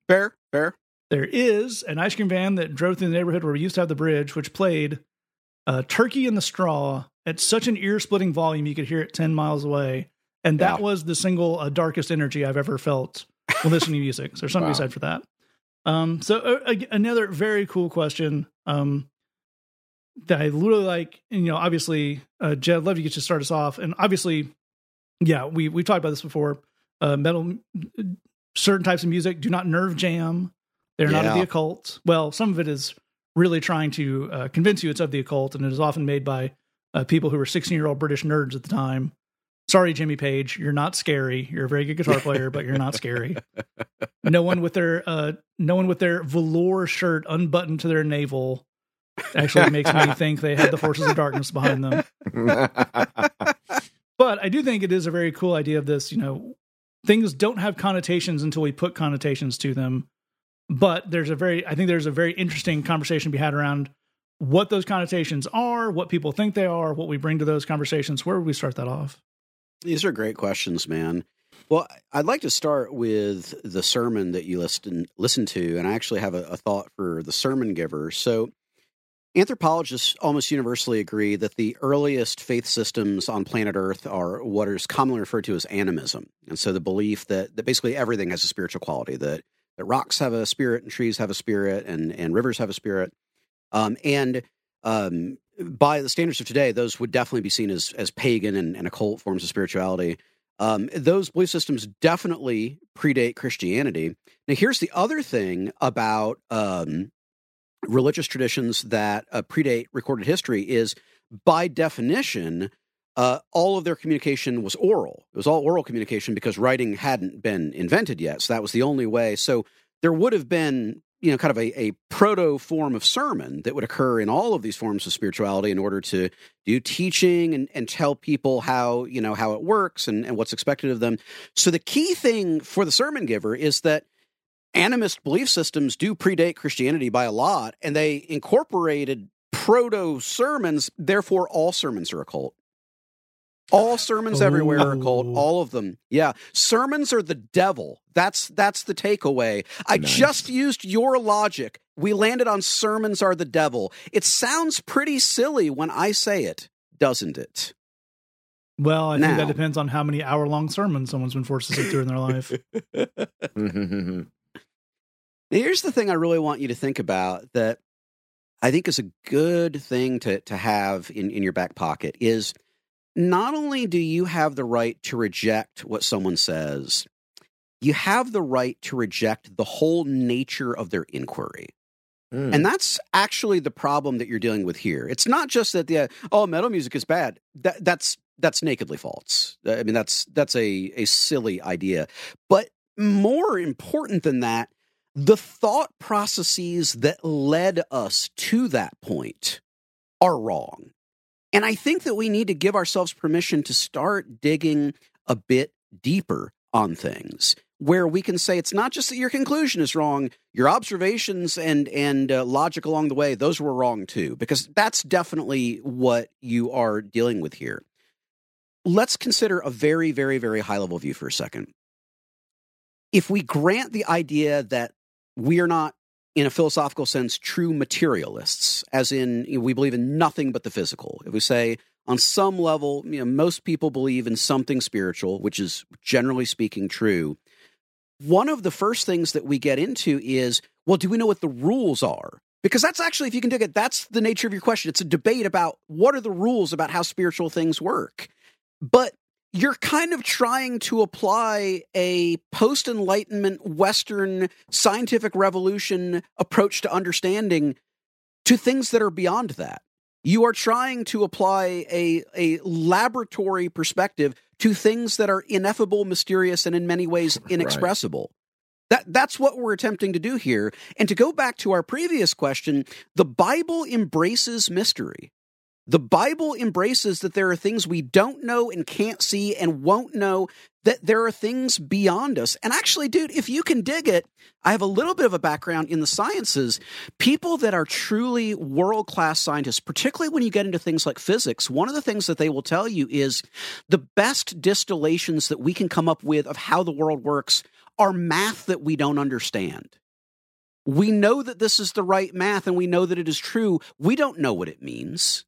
Fair, fair. There is an ice cream van that drove through the neighborhood where we used to have the bridge, which played uh, Turkey in the Straw at such an ear splitting volume you could hear it 10 miles away. And that Yeah. was the single uh, darkest energy I've ever felt when listening to music. So there's something Wow. to be [LAUGHS] said for that. Um, so uh, another very cool question um, that I really like. And, you know, obviously, uh, Jed, I'd love to get you to start us off. And obviously, yeah, we we've talked about this before. Uh, metal, certain types of music do not nerve jam. They're not of the occult. Well, some of it is really trying to uh, convince you it's of the occult, and it is often made by uh, people who were 16 year old British nerds at the time. Sorry, Jimmy Page, you're not scary. You're a very good guitar player, but you're not scary. [LAUGHS] No one with their uh, no one with their velour shirt unbuttoned to their navel actually makes me think they had the forces of darkness behind them. [LAUGHS] But I do think it is a very cool idea of this. You know, things don't have connotations until we put connotations to them. But there's a very, I think there's a very interesting conversation to be had around what those connotations are, what people think they are, what we bring to those conversations. Where would we start that off? These are great questions, man. Well, I'd like to start with the sermon that you listen listen to, and I actually have a, a thought for the sermon giver. So, anthropologists almost universally agree that the earliest faith systems on planet Earth are what is commonly referred to as animism, and so the belief that that basically everything has a spiritual quality that that rocks have a spirit and trees have a spirit and and rivers have a spirit, um, and um, by the standards of today, those would definitely be seen as as pagan and, and occult forms of spirituality. Um, those belief systems definitely predate Christianity. Now, here's the other thing about um, religious traditions that uh, predate recorded history is, by definition, uh, all of their communication was oral. It was all oral communication because writing hadn't been invented yet. So that was the only way. So there would have been, you know, kind of a, a proto form of sermon that would occur in all of these forms of spirituality in order to do teaching and, and tell people how, you know, how it works and, and what's expected of them. So the key thing for the sermon giver is that animist belief systems do predate Christianity by a lot, and they incorporated proto sermons. Therefore, all sermons are a cult. All sermons everywhere are a cult. Oh. All of them. Yeah. Sermons are the devil. That's that's the takeaway. I Nice. just used your logic. We landed on sermons are the devil. It sounds pretty silly when I say it, doesn't it? Well, I think that depends on how many hour long sermons someone's been forced to sit through in their life. [LAUGHS] [LAUGHS] Here's the thing I really want you to think about that I think is a good thing to, to have in, in your back pocket is not only do you have the right to reject what someone says, you have the right to reject the whole nature of their inquiry. Mm. And that's actually the problem that you're dealing with here. It's not just that the oh metal music is bad. That that's that's nakedly false. I mean that's that's a a silly idea. But more important than that, the thought processes that led us to that point are wrong. And I think that we need to give ourselves permission to start digging a bit deeper on things where we can say it's not just that your conclusion is wrong, your observations and and uh, logic along the way those were wrong too because that's definitely what you are dealing with here. Let's consider a very very very high level view for a second. If we grant the idea that we are not in a philosophical sense true materialists as in you know, we believe in nothing but the physical. If we say on some level, you know, most people believe in something spiritual, which is generally speaking true. One of the first things that we get into is, well, do we know what the rules are? Because that's actually, if you can dig it, that's the nature of your question. It's a debate about what are the rules about how spiritual things work. But you're kind of trying to apply a post Enlightenment Western scientific revolution approach to understanding to things that are beyond that. You are trying to apply a, a laboratory perspective to things that are ineffable, mysterious, and in many ways [LAUGHS] inexpressible. That, that's what we're attempting to do here. And to go back to our previous question, the Bible embraces mystery. The Bible embraces that there are things we don't know and can't see and won't know, that there are things beyond us. And actually, dude, if you can dig it, I have a little bit of a background in the sciences. People that are truly world class scientists, particularly when you get into things like physics, one of the things that they will tell you is the best distillations that we can come up with of how the world works are math that we don't understand. We know that this is the right math and we know that it is true. We don't know what it means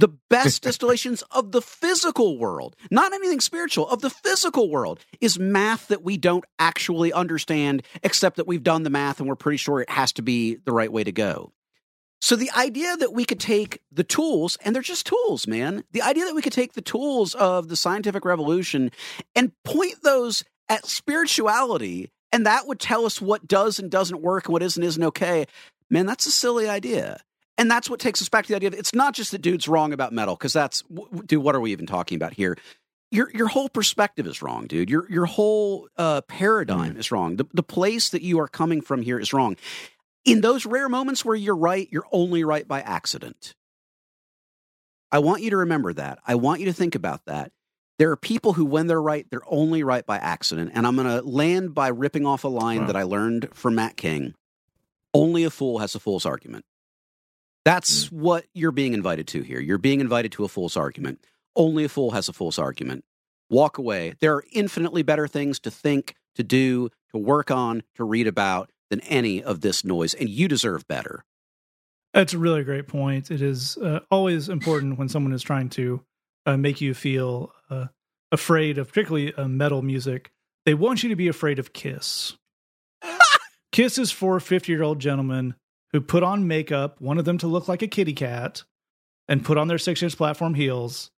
the best [LAUGHS] distillations of the physical world, not anything spiritual, of the physical world, is math that we don't actually understand, except that we've done the math and we're pretty sure it has to be the right way to go. So the idea that we could take the tools, and they're just tools, man, the idea that we could take the tools of the scientific revolution and point those at spirituality, and that would tell us what does and doesn't work and what is and isn't okay, man, that's a silly idea. And that's what takes us back to the idea of it's not just that dude's wrong about metal, because that's, dude, what are we even talking about here? Your, your whole perspective is wrong, dude. Your, your whole uh, paradigm mm. is wrong. The, the place that you are coming from here is wrong. In those rare moments where you're right, you're only right by accident. I want you to remember that. I want you to think about that. There are people who, when they're right, they're only right by accident. And I'm going to land by ripping off a line that I learned from Matt King Only a fool has a fool's argument. That's mm. what you're being invited to here. You're being invited to a false argument. Only a fool has a false argument. Walk away. There are infinitely better things to think, to do, to work on, to read about than any of this noise, and you deserve better. That's a really great point. It is uh, always important when someone is trying to uh, make you feel uh, afraid of, particularly uh, metal music. They want you to be afraid of Kiss. [LAUGHS] Kiss is for 50 year old gentlemen who put on makeup, wanted them to look like a kitty cat, and put on their six inch platform heels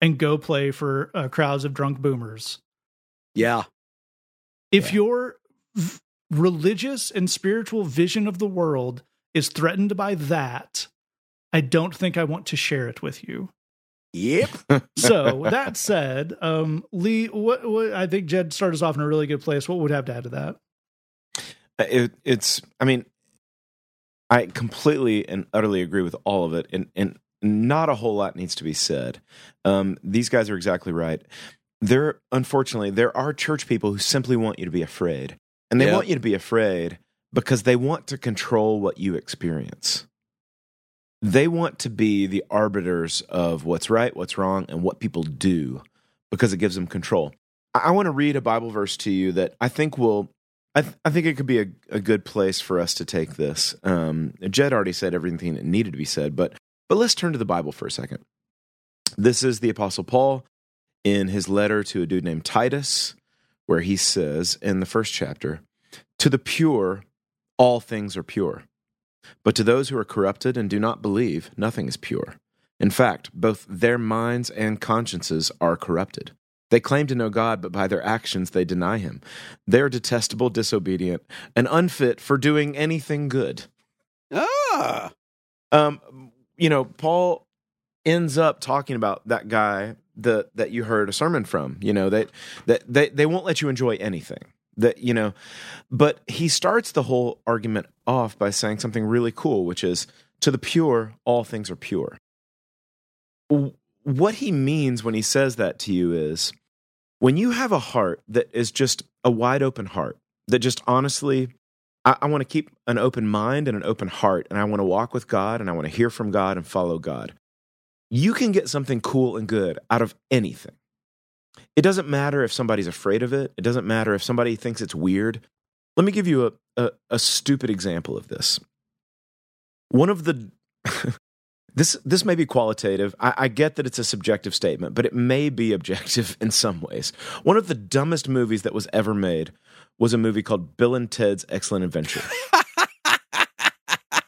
and go play for uh, crowds of drunk boomers. Yeah. If yeah. your v- religious and spiritual vision of the world is threatened by that, I don't think I want to share it with you. Yep. [LAUGHS] so that said, um, Lee, what, what I think Jed started us off in a really good place. What would have to add to that? Uh, it, it's, I mean, I completely and utterly agree with all of it, and and not a whole lot needs to be said. Um, these guys are exactly right. There, unfortunately, there are church people who simply want you to be afraid, and they yep. want you to be afraid because they want to control what you experience. They want to be the arbiters of what's right, what's wrong, and what people do because it gives them control. I, I want to read a Bible verse to you that I think will I, th- I think it could be a, a good place for us to take this. Um, Jed already said everything that needed to be said, but but let's turn to the Bible for a second. This is the Apostle Paul in his letter to a dude named Titus, where he says in the first chapter, "To the pure, all things are pure, but to those who are corrupted and do not believe, nothing is pure. In fact, both their minds and consciences are corrupted." They claim to know God, but by their actions they deny him. They are detestable, disobedient, and unfit for doing anything good. Ah. Um, you know, Paul ends up talking about that guy that that you heard a sermon from, you know, that that they, they won't let you enjoy anything. That, you know, but he starts the whole argument off by saying something really cool, which is to the pure, all things are pure what he means when he says that to you is when you have a heart that is just a wide open heart, that just honestly, I, I want to keep an open mind and an open heart, and I want to walk with God and I want to hear from God and follow God. You can get something cool and good out of anything. It doesn't matter if somebody's afraid of it. It doesn't matter if somebody thinks it's weird. Let me give you a, a, a stupid example of this. One of the [LAUGHS] this this may be qualitative. I, I, get that it's a subjective statement, but it may be [LAUGHS] objective in some ways. One of the dumbest movies that was ever made was a movie called Bill and Ted's Excellent Adventure. [LAUGHS]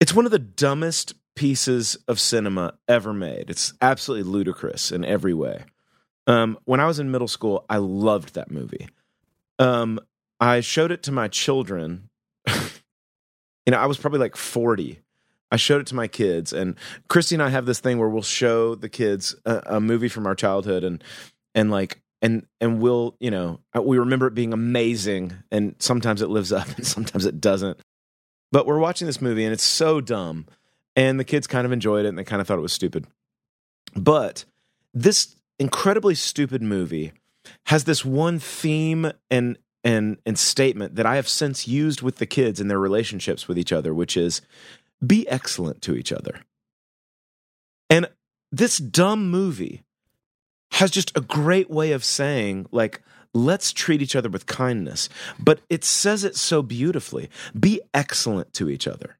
it's one of the dumbest pieces of cinema ever made. It's absolutely ludicrous in every way. Um, when I was in middle school, I loved that movie. Um, I showed it to my children. [LAUGHS] you know, I was probably like 40 I showed it to my kids, and Christy and I have this thing where we'll show the kids a, a, movie from our childhood, and and like and and we'll you know we remember it being amazing, and sometimes it lives [LAUGHS] up, and sometimes it doesn't. But we're watching this movie, and it's so dumb. and the kids kind of enjoyed it and they kind of thought it was stupid. But this incredibly stupid movie has this one theme and and and statement that I have since used with the kids in their relationships with each other, which is be excellent to each other. And this dumb movie has just a great way of saying like let's treat each other with kindness, but it says it so beautifully. Be excellent to each other.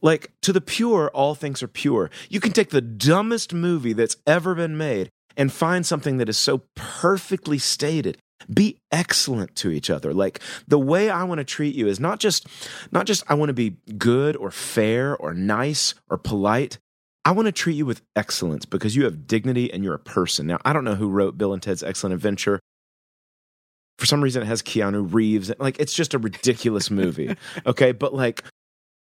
Like, to the pure, all things are pure. You can take the dumbest movie that's ever been made and find something that is so perfectly stated. Be excellent to each other. Like the way I want to treat you is not just not just I want to be good or fair or nice or polite. I want to treat you with excellence because you have dignity and you're a person. Now, I don't know who wrote Bill and Ted's Excellent Adventure. For some reason, it has Keanu Reeves. Like, it's just a ridiculous movie. [LAUGHS] Okay. But like,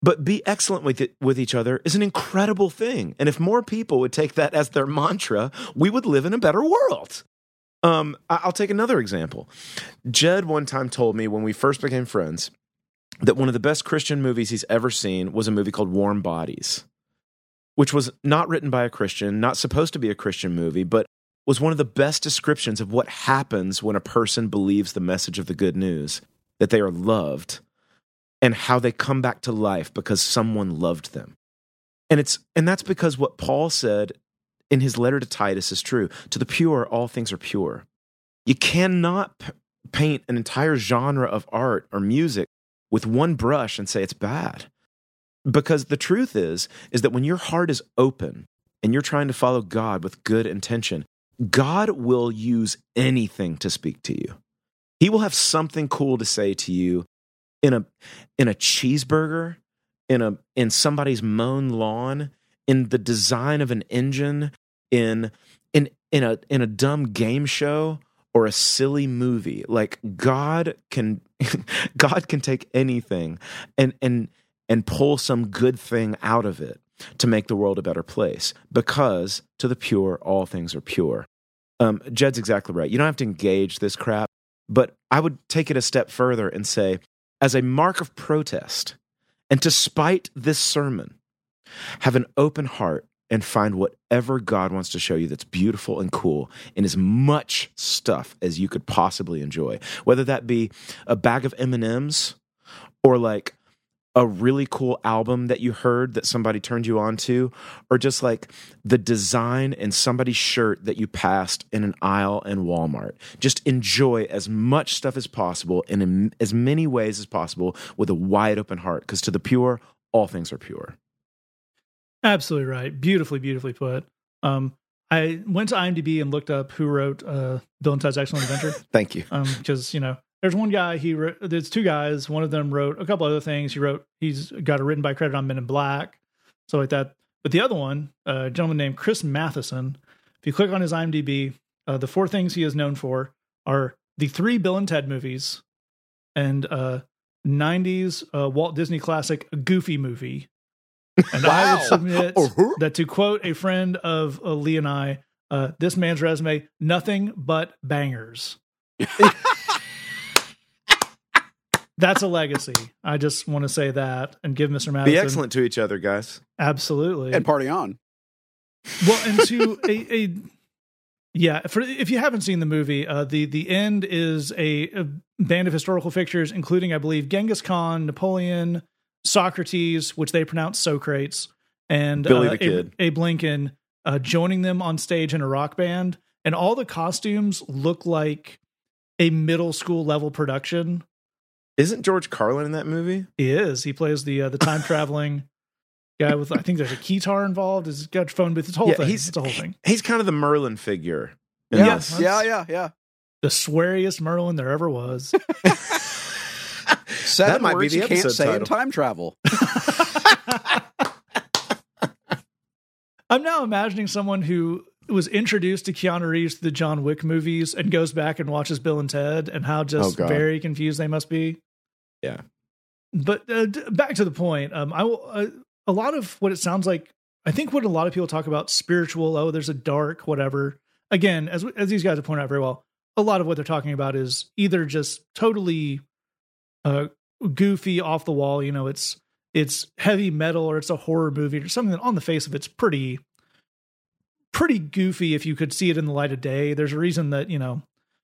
but be excellent with it, with each other is an incredible thing. And if more people would take that as their mantra, we would live in a better world. Um, I'll take another example. Jed one time told me when we first became friends that one of the best Christian movies he's ever seen was a movie called Warm Bodies, which was not written by a Christian, not supposed to be a Christian movie, but was one of the best descriptions of what happens when a person believes the message of the good news that they are loved and how they come back to life because someone loved them. And it's and that's because what Paul said in his letter to Titus is true. To the pure all things are pure. You cannot p- paint an entire genre of art or music with one brush and say it's bad. Because the truth is is that when your heart is open and you're trying to follow God with good intention, God will use anything to speak to you. He will have something cool to say to you in a in a cheeseburger, in a in somebody's mown lawn, in the design of an engine, in in in a in a dumb game show or a silly movie. Like God can [LAUGHS] God can take anything and and and pull some good thing out of it to make the world a better place because to the pure all things are pure. Um, Jed's exactly right. You don't have to engage this crap, but I would take it a step further and say as a mark of protest, and to spite this sermon, have an open heart and find whatever God wants to show you that's beautiful and cool in as much stuff as you could possibly enjoy. Whether that be a bag of M&Ms or like a really cool album that you heard that somebody turned you on to, or just like the design in somebody's shirt that you passed in an aisle in Walmart. Just enjoy as much stuff as possible and in as many ways as possible with a wide open heart, because to the pure, all things are pure. Absolutely right. Beautifully, beautifully put. Um, I went to IMDb and looked up who wrote uh, Bill and Ted's Excellent Adventure. [LAUGHS] Thank you. Um, because you know, there's one guy he wrote. There's two guys. One of them wrote a couple other things. He wrote. He's got a written by credit on Men in Black, so like that. But the other one, a gentleman named Chris Matheson. If you click on his IMDb, uh, the four things he is known for are the three Bill and Ted movies, and uh, '90s uh, Walt Disney classic Goofy movie. And I would submit Uh-huh. that to quote a friend of uh, Lee and I, uh, this man's resume, nothing but bangers. [LAUGHS] That's a legacy. I just want to say that and give Mr. Matheson Be excellent to each other, guys. absolutely. and party on. well, and to a, a yeah, for if you haven't seen the movie, uh, the the end is a, a band of historical figures, including I believe Genghis Khan, Napoleon, Socrates, which they pronounce Socrates, and Billy uh, the Kid. Abe, Abe Lincoln, uh, joining them on stage in a rock band, and all the costumes look like a middle school level production. Isn't George Carlin in that movie? He is. He plays the uh, the time [LAUGHS] traveling guy with I think there's a guitar involved. He's got a phone booth. It's a whole Yeah, thing. he's- it's a whole thing. He's kind of the Merlin figure. in Yeah, yeah, yeah, yeah. The sweariest Merlin there ever was. [LAUGHS] Seven might be the you can't episode say in title. time travel. [LAUGHS] I'm now imagining someone who was introduced to Keanu Reeves to the John Wick movies and goes back and watches Bill and Ted and how just Oh, very confused they must be. Yeah. But uh, d- back to the point. Um, I will. Uh, a lot of what it sounds like. I think what a lot of people talk about spiritual. Oh, there's a dark whatever. Again, as as these guys have pointed out very well, a lot of what they're talking about is either just totally uh, goofy, off the wall. You know, it's it's heavy metal or it's a horror movie or something that on the face of it's pretty pretty goofy if you could see it in the light of day. There's a reason that, you know,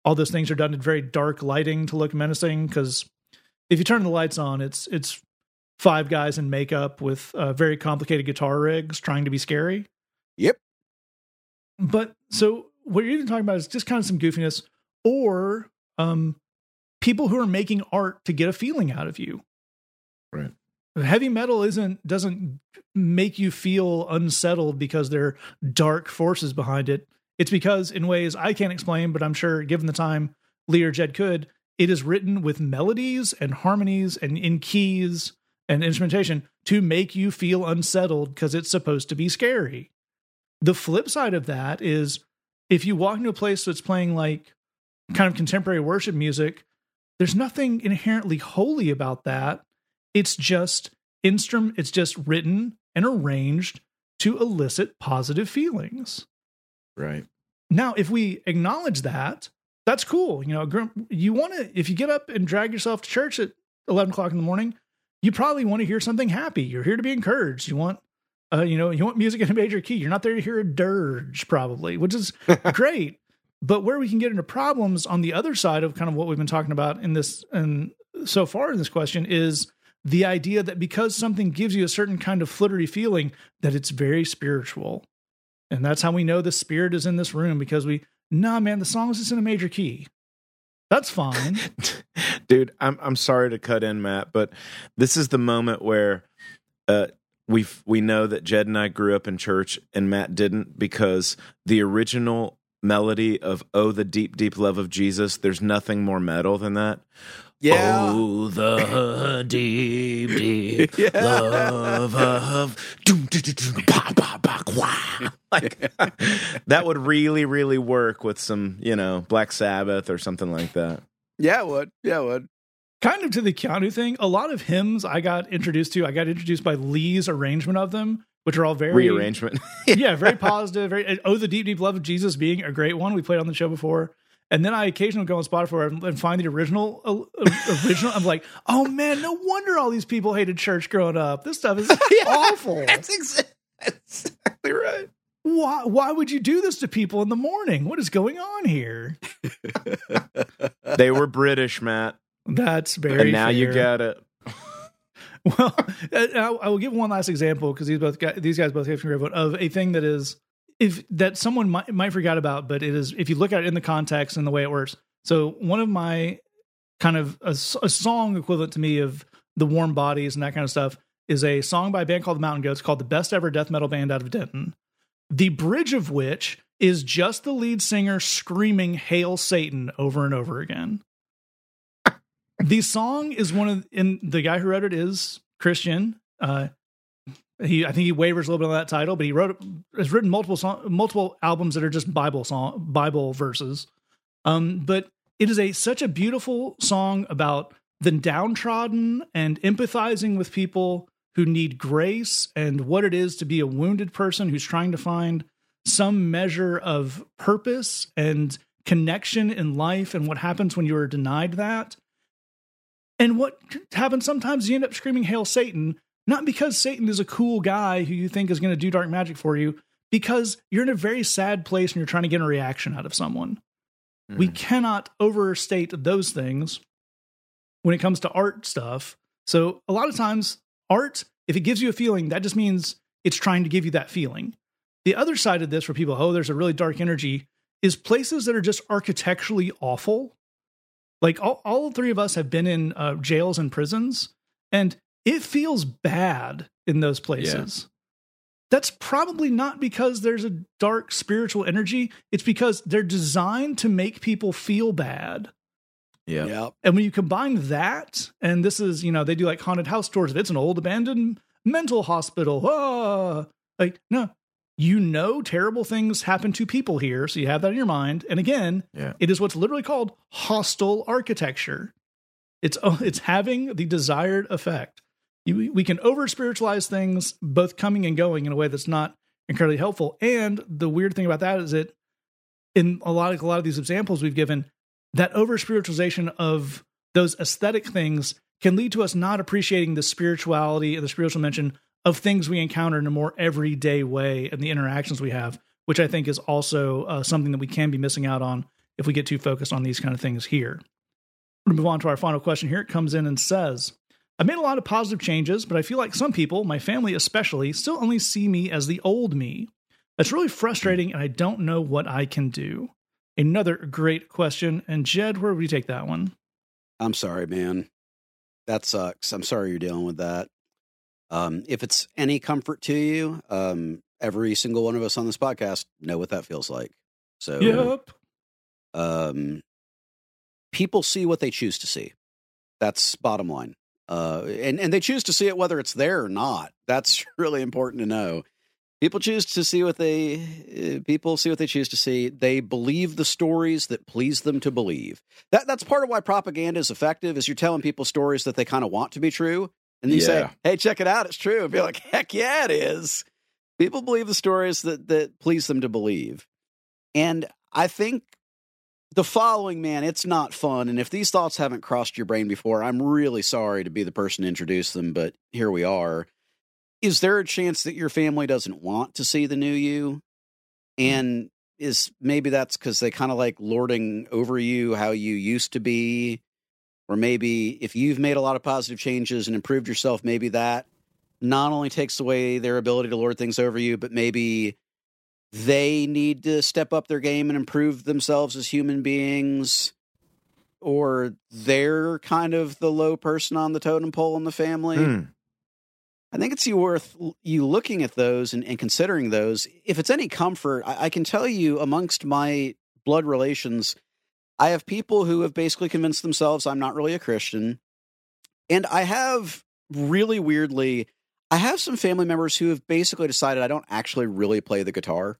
all those things are done in very dark lighting to look menacing because if you turn the lights on, it's it's five guys in makeup with uh, very complicated guitar rigs trying to be scary. Yep. But so what you're even talking about is just kind of some goofiness or um people who are making art to get a feeling out of you. Right. Heavy metal isn't doesn't make you feel unsettled because there are dark forces behind it. It's because in ways I can't explain, but I'm sure given the time Lee or Jed could, it is written with melodies and harmonies and in keys and instrumentation to make you feel unsettled because it's supposed to be scary. The flip side of that is if you walk into a place that's playing like kind of contemporary worship music, there's nothing inherently holy about that. It's just instrument it's just written and arranged to elicit positive feelings. Right. Now, if we acknowledge that, that's cool. You know, you want to, if you get up and drag yourself to church at 11 o'clock in the morning, you probably want to hear something happy. You're here to be encouraged. You want, uh, you know, you want music in a major key. You're not there to hear a dirge, probably, which is [LAUGHS] great. But where we can get into problems on the other side of kind of what we've been talking about in this and so far in this question is the idea that because something gives you a certain kind of fluttery feeling, that it's very spiritual. And that's how we know the spirit is in this room because we, nah, man, the song is just in a major key. That's fine. [LAUGHS] Dude, I'm I'm sorry to cut in, Matt, but this is the moment where uh we we know that Jed and I grew up in church and Matt didn't because the original melody of "Oh, the deep, deep love of Jesus." There's nothing more metal than that. Yeah. Oh, the [LAUGHS] deep, deep [LAUGHS] Yeah. love of doom, doom, doom, doom, bah, bah, bah, wah. [LAUGHS] like that would really, really work with some, you know, Black Sabbath or something like that. Yeah, it would. Yeah, it would. kind of to the Keanu thing, a lot of hymns I got introduced to, I got introduced by Lee's arrangement of them, which are all very Rearrangement. [LAUGHS] yeah, [LAUGHS] very positive. Very oh, the deep, deep love of Jesus being a great one. We played on the show before, and then I occasionally go on Spotify and- find the original. Uh, original, I'm like, oh man, no wonder all these people hated church growing up. This stuff is [LAUGHS] awful. That's exa- that's exactly right. Why? Why would you do this to people in the morning? What is going on here? They were British, Matt. That's very. and now you fair. got it. [LAUGHS] Well, uh, I, I will give one last example because these both these guys both have great of a thing that is if that someone might might forget about, but it is if you look at it in the context and the way it works. So one of my kind of a song equivalent to me of the warm bodies and that kind of stuff is a song by a band called the Mountain Goats called the best ever death metal band out of Denton. The bridge of which is just the lead singer screaming "Hail Satan" over and over again. The song is one of and the guy who wrote it is Christian. Uh, he I think he wavers a little bit on that title, but he wrote has written multiple song, multiple albums that are just Bible song Bible verses. Um, but it is a such a beautiful song about the downtrodden and empathizing with people who need grace and what it is to be a wounded person who's trying to find some measure of purpose and connection in life and what happens when you are denied that. And what happens sometimes you end up screaming Hail Satan, not because Satan is a cool guy who you think is going to do dark magic for you, because you're in a very sad place and you're trying to get a reaction out of someone. We Mm. cannot overstate those things when it comes to art stuff. So a lot of times, art, if it gives you a feeling, that just means it's trying to give you that feeling. The other side of this, for people, oh, there's a really dark energy, is places that are just architecturally awful. Like all, all three of us have been in uh, jails and prisons, and it feels bad in those places. That's probably not because there's a dark spiritual energy. It's because they're designed to make people feel bad. Yeah. Yep. And when you combine that, and this is, you know, they do like haunted house tours. If it's an old abandoned mental hospital, ah, like, no, you know, terrible things happen to people here. So you have that in your mind. And again, Yeah. it is what's literally called hostile architecture. It's, [LAUGHS] it's having the desired effect. You, we can over spiritualize things, both coming and going in a way that's not incredibly helpful. And the weird thing about that is that in a lot of a lot of these examples we've given, that over spiritualization of those aesthetic things can lead to us not appreciating the spirituality and the spiritual dimension of things we encounter in a more everyday way and the interactions we have, which I think is also uh, something that we can be missing out on if we get too focused on these kind of things here. We're going to move on to our final question here. It comes in and says, I've made a lot of positive changes, but I feel like some people, my family especially, still only see me as the old me. That's really frustrating, and I don't know what I can do. Another great question. And Jed, where would you take that one? I'm sorry, man. That sucks. I'm sorry you're dealing with that. Um, if it's any comfort to you, um, every single one of us on this podcast know what that feels like. So, Yep. um, people see what they choose to see. That's bottom line. Uh, and and they choose to see it whether it's there or not. That's [LAUGHS] really important to know. People choose to see what they uh, people see what they choose to see. They believe the stories that please them to believe. That that's part of why propaganda is effective. Is you're telling people stories that they kind of want to be true, and you say, "Hey, check it out, it's true." And be like, "Heck yeah, it is." People believe the stories that that please them to believe, and I think the following, man, it's not fun. And if these thoughts haven't crossed your brain before, I'm really sorry to be the person to introduce them, but here we are. Is there a chance that your family doesn't want to see the new you? Mm. And is maybe that's because they kind of like lording over you how you used to be? Or maybe if you've made a lot of positive changes and improved yourself, maybe that not only takes away their ability to lord things over you, but maybe they need to step up their game and improve themselves as human beings or they're kind of the low person on the totem pole in the family Hmm. i think it's worth you looking at those and, and considering those if it's any comfort I, I can tell you amongst my blood relations i have people who have basically convinced themselves i'm not really a christian and i have really weirdly I have some family members who have basically decided I don't actually really play the guitar.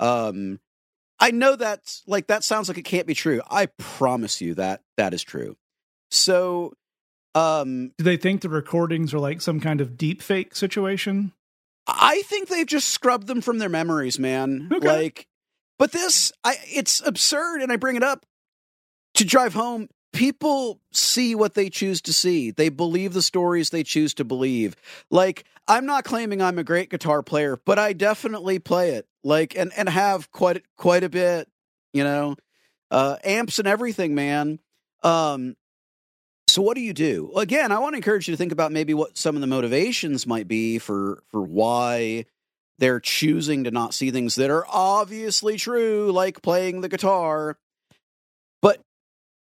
Um, I know that's like that sounds like it can't be true. I promise you that that is true. So, um, Do they think the recordings are like some kind of deep fake situation? I think they've just scrubbed them from their memories, man. Okay. Like, but this, I it's absurd, and I bring it up to drive home. People see what they choose to see. They believe the stories they choose to believe. Like, I'm not claiming I'm a great guitar player, but I definitely play it. Like, and and have quite quite a bit. You know, uh, amps and everything, man. Um, so what do you do? Again, I want to encourage you to think about maybe what some of the motivations might be for for why they're choosing to not see things that are obviously true, like playing the guitar. But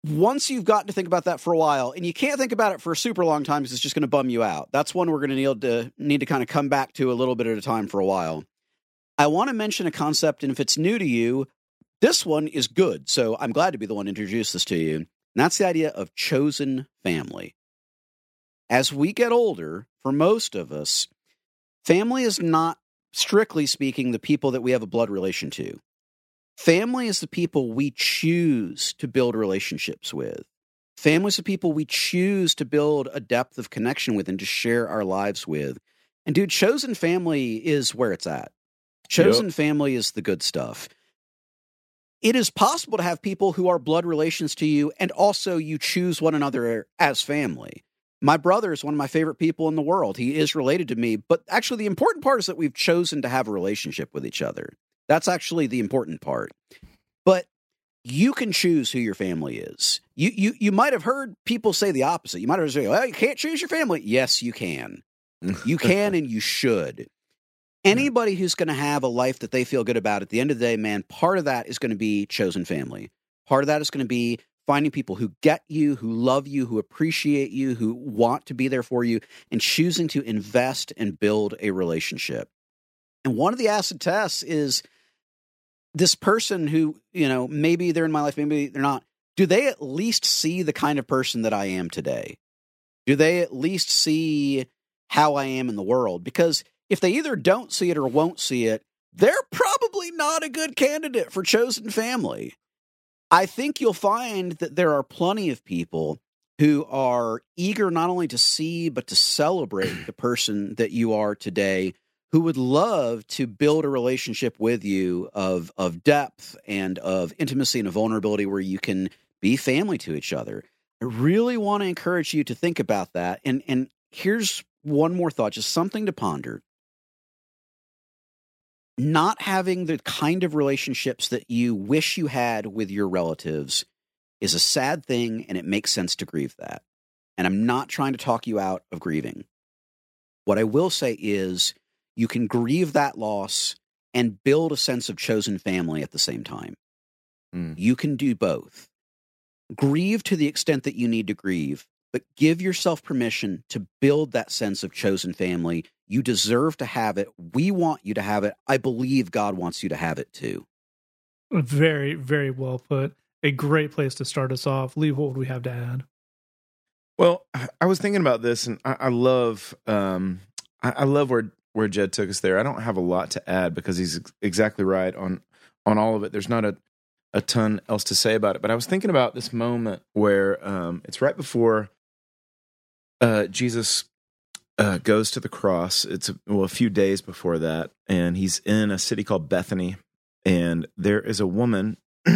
once you've gotten to think about that for a while, and you can't think about it for a super long time because it's just going to bum you out. That's one we're going to need to need to kind of come back to a little bit at a time for a while. I want to mention a concept, and if it's new to you, this one is good. So I'm glad to be the one to introduce this to you. And that's the idea of chosen family. As we get older, for most of us, family is not, strictly speaking, the people that we have a blood relation to. Family is the people we choose to build relationships with. Family is the people we choose to build a depth of connection with and to share our lives with. And dude, chosen family is where it's at. Chosen family is the good stuff it is possible to have people who are blood relations to you and also you choose one another as family. My brother is one of my favorite people in the world. He is related to me, but actually, the important part is that we've chosen to have a relationship with each other. That's actually the important part. But you can choose who your family is. You you you might have heard people say the opposite. You might have said, "Well, you can't choose your family." Yes, you can. You can and you should. [LAUGHS] Anybody who's going to have a life that they feel good about at the end of the day, man, part of that is going to be chosen family. Part of that is going to be finding people who get you, who love you, who appreciate you, who want to be there for you, and choosing to invest and build a relationship. And one of the acid tests is this person who, you know, maybe they're in my life, maybe they're not. Do they at least see the kind of person that I am today? Do they at least see how I am in the world? Because if they either don't see it or won't see it, they're probably not a good candidate for chosen family. I think you'll find that there are plenty of people who are eager not only to see, but to celebrate the person that you are today, who would love to build a relationship with you of, of depth and of intimacy and of vulnerability where you can be family to each other. I really want to encourage you to think about that. And and here's one more thought, just something to ponder. Not having the kind of relationships that you wish you had with your relatives is a sad thing, and it makes sense to grieve that. And I'm not trying to talk you out of grieving. What I will say is you can grieve that loss and build a sense of chosen family at the same time. Mm. You can do both. Grieve to the extent that you need to grieve, but give yourself permission to build that sense of chosen family. You deserve to have it. We want you to have it. I believe God wants you to have it too. Very, very well put. A great place to start us off. Lee, what would we have to add? Well, I- I was thinking about this, and I, I love, um, I, I love where where Jed took us there. I don't have a lot to add because he's ex- exactly right on on all of it. There's not a a ton else to say about it, but I was thinking about this moment where um, it's right before uh, Jesus uh, goes to the cross. It's a, well a few days before that, and he's in a city called Bethany, and there is a woman [CLEARS THROAT]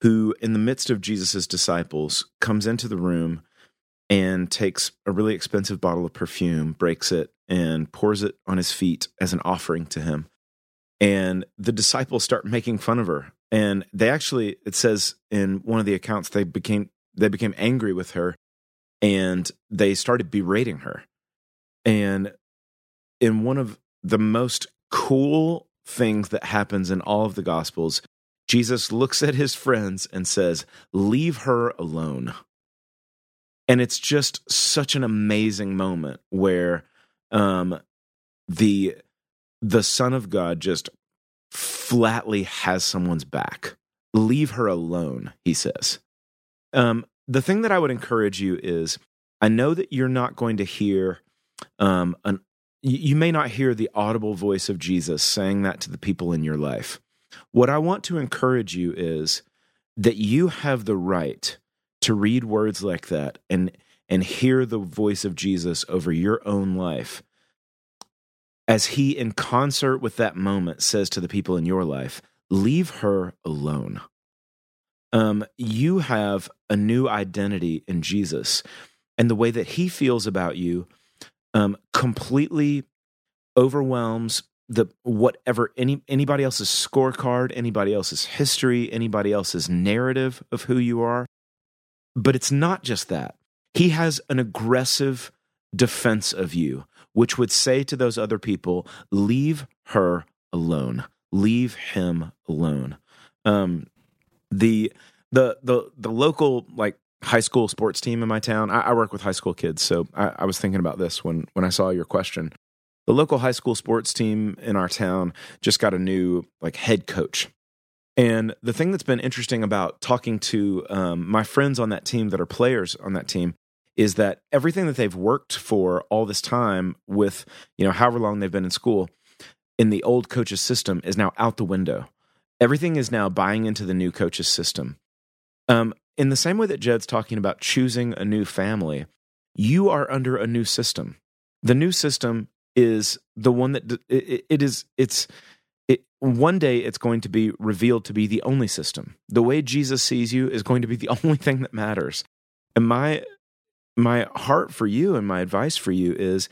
who, in the midst of Jesus' disciples, comes into the room and takes a really expensive bottle of perfume, breaks it, and pours it on his feet as an offering to him. And the disciples start making fun of her. And they actually, it says in one of the accounts, they became they became angry with her and they started berating her. And in one of the most cool things that happens in all of the gospels, Jesus looks at his friends and says, Leave her alone. And it's just such an amazing moment where um, the the Son of God just flatly has someone's back. Leave her alone, he says. Um, the thing that I would encourage you is I know that you're not going to hear um, an you may not hear the audible voice of Jesus saying that to the people in your life. What I want to encourage you is that you have the right to read words like that and and hear the voice of Jesus over your own life as he in concert with that moment says to the people in your life, leave her alone. Um, you have a new identity in Jesus, and the way that he feels about you um, completely overwhelms the whatever any anybody else's scorecard, anybody else's history, anybody else's narrative of who you are. But it's not just that. He has an aggressive defense of you, which would say to those other people, leave her alone. Leave him alone. Um, the the the the local like high school sports team in my town. I, I work with high school kids, so I, I was thinking about this when when I saw your question. The local high school sports team in our town just got a new like head coach. And the thing that's been interesting about talking to um, my friends on that team that are players on that team is that everything that they've worked for all this time with, you know, however long they've been in school in the old coach's system is now out the window. Everything is now buying into the new coach's system. Um, in the same way that Jed's talking about choosing a new family, you are under a new system. The new system is the one that it, it is it's it, one day it's going to be revealed to be the only system. The way Jesus sees you is going to be the [LAUGHS] only thing that matters. And my my heart for you and my advice for you is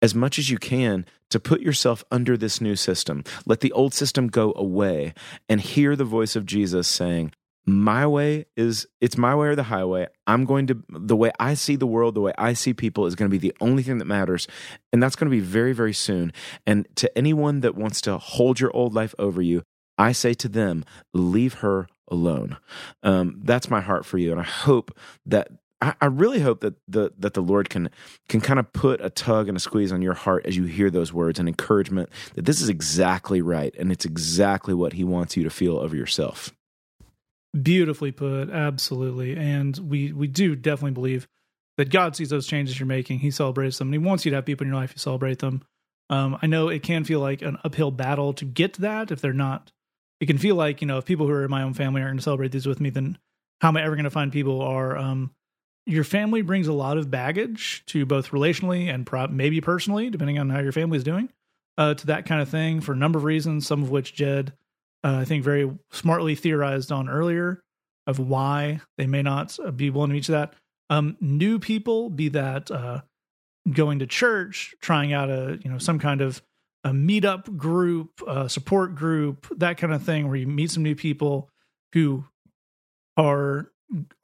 as much as you can to put yourself under this new system. Let the old system go away and hear the voice of Jesus saying, my way is it's my way or the highway. I'm going to the way I see the world, the way I see people is going to be the only thing that matters. And that's going to be very, very soon. And to anyone that wants to hold your old life over you, I say to them, leave her alone. Um, that's my heart for you. And I hope that I, I really hope that the that the Lord can can kind of put a tug and a squeeze on your heart as you hear those words and encouragement that this is exactly right and it's exactly what He wants you to feel over yourself. Beautifully put, absolutely. And we we do definitely believe that God sees those changes you're making. He celebrates them, and He wants you to have people in your life who celebrate them. Um, I know it can feel like an uphill battle to get to that if they're not. It can feel like you know if people who are in my own family aren't going to celebrate these with me, then how am I ever going to find people? who Are um, your family brings a lot of baggage to both relationally and pro- maybe personally, depending on how your family is doing, uh, to that kind of thing for a number of reasons. Some of which Jed uh, I think very smartly theorized on earlier. of why they may not be willing to meet that. Um, new people, be that uh, going to church, trying out a you know some kind of a meetup group, a support group, that kind of thing, where you meet some new people who are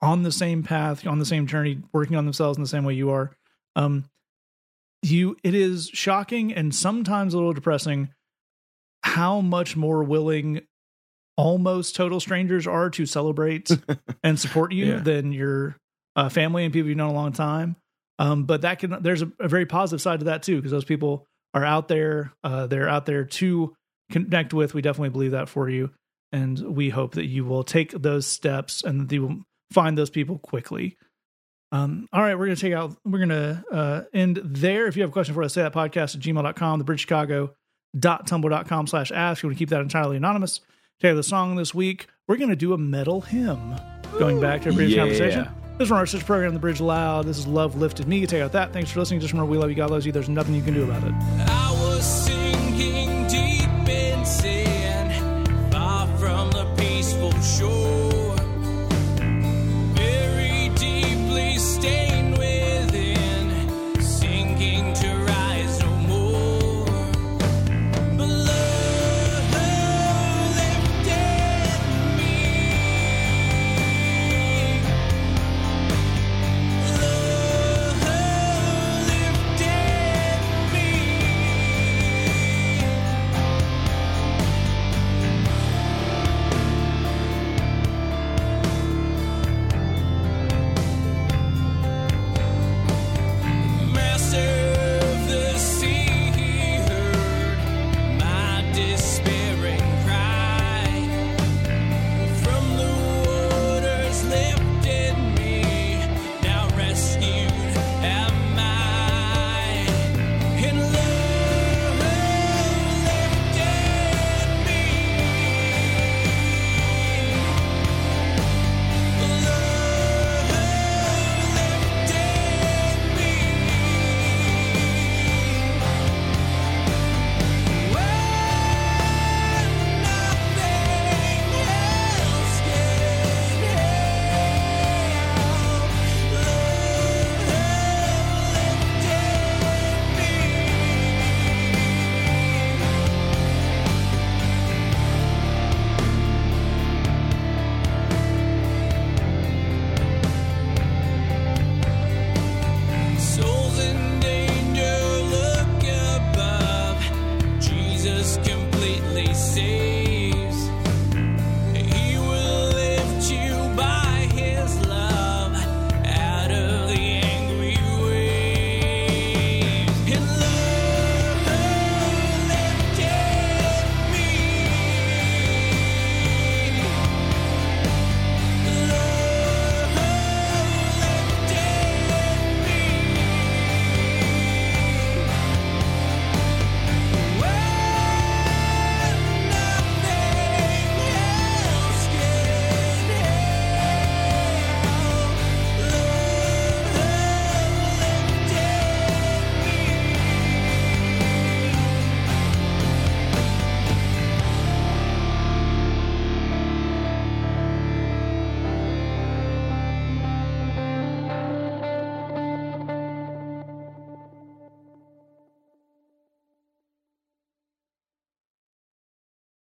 on the same path, on the same journey, working on themselves in the same way you are. Um, you, it is shocking and sometimes a little depressing how much more willing almost total strangers are to celebrate [LAUGHS] and support you Yeah. than your uh, family and people you've known a long time. Um, but that can there's a, a very positive side to that too because those people are out there. Uh, they're out there to connect with. We definitely believe that for you, and we hope that you will take those steps and that you will find those people quickly. Um, all right, we're gonna take out. We're gonna uh, end there. If you have a question for us, say that podcast at gmail.com, the bridge Chicago dot tumblr.com slash ask. You want to keep that entirely anonymous. Take the song this week. We're gonna do a metal hymn. Going back to a previous Yeah. conversation. This is from our sister program, The Bridge Loud. This is Love Lifted Me. Take out that. Thanks for listening. Just remember, we love you. God loves you. There's nothing you can do about it.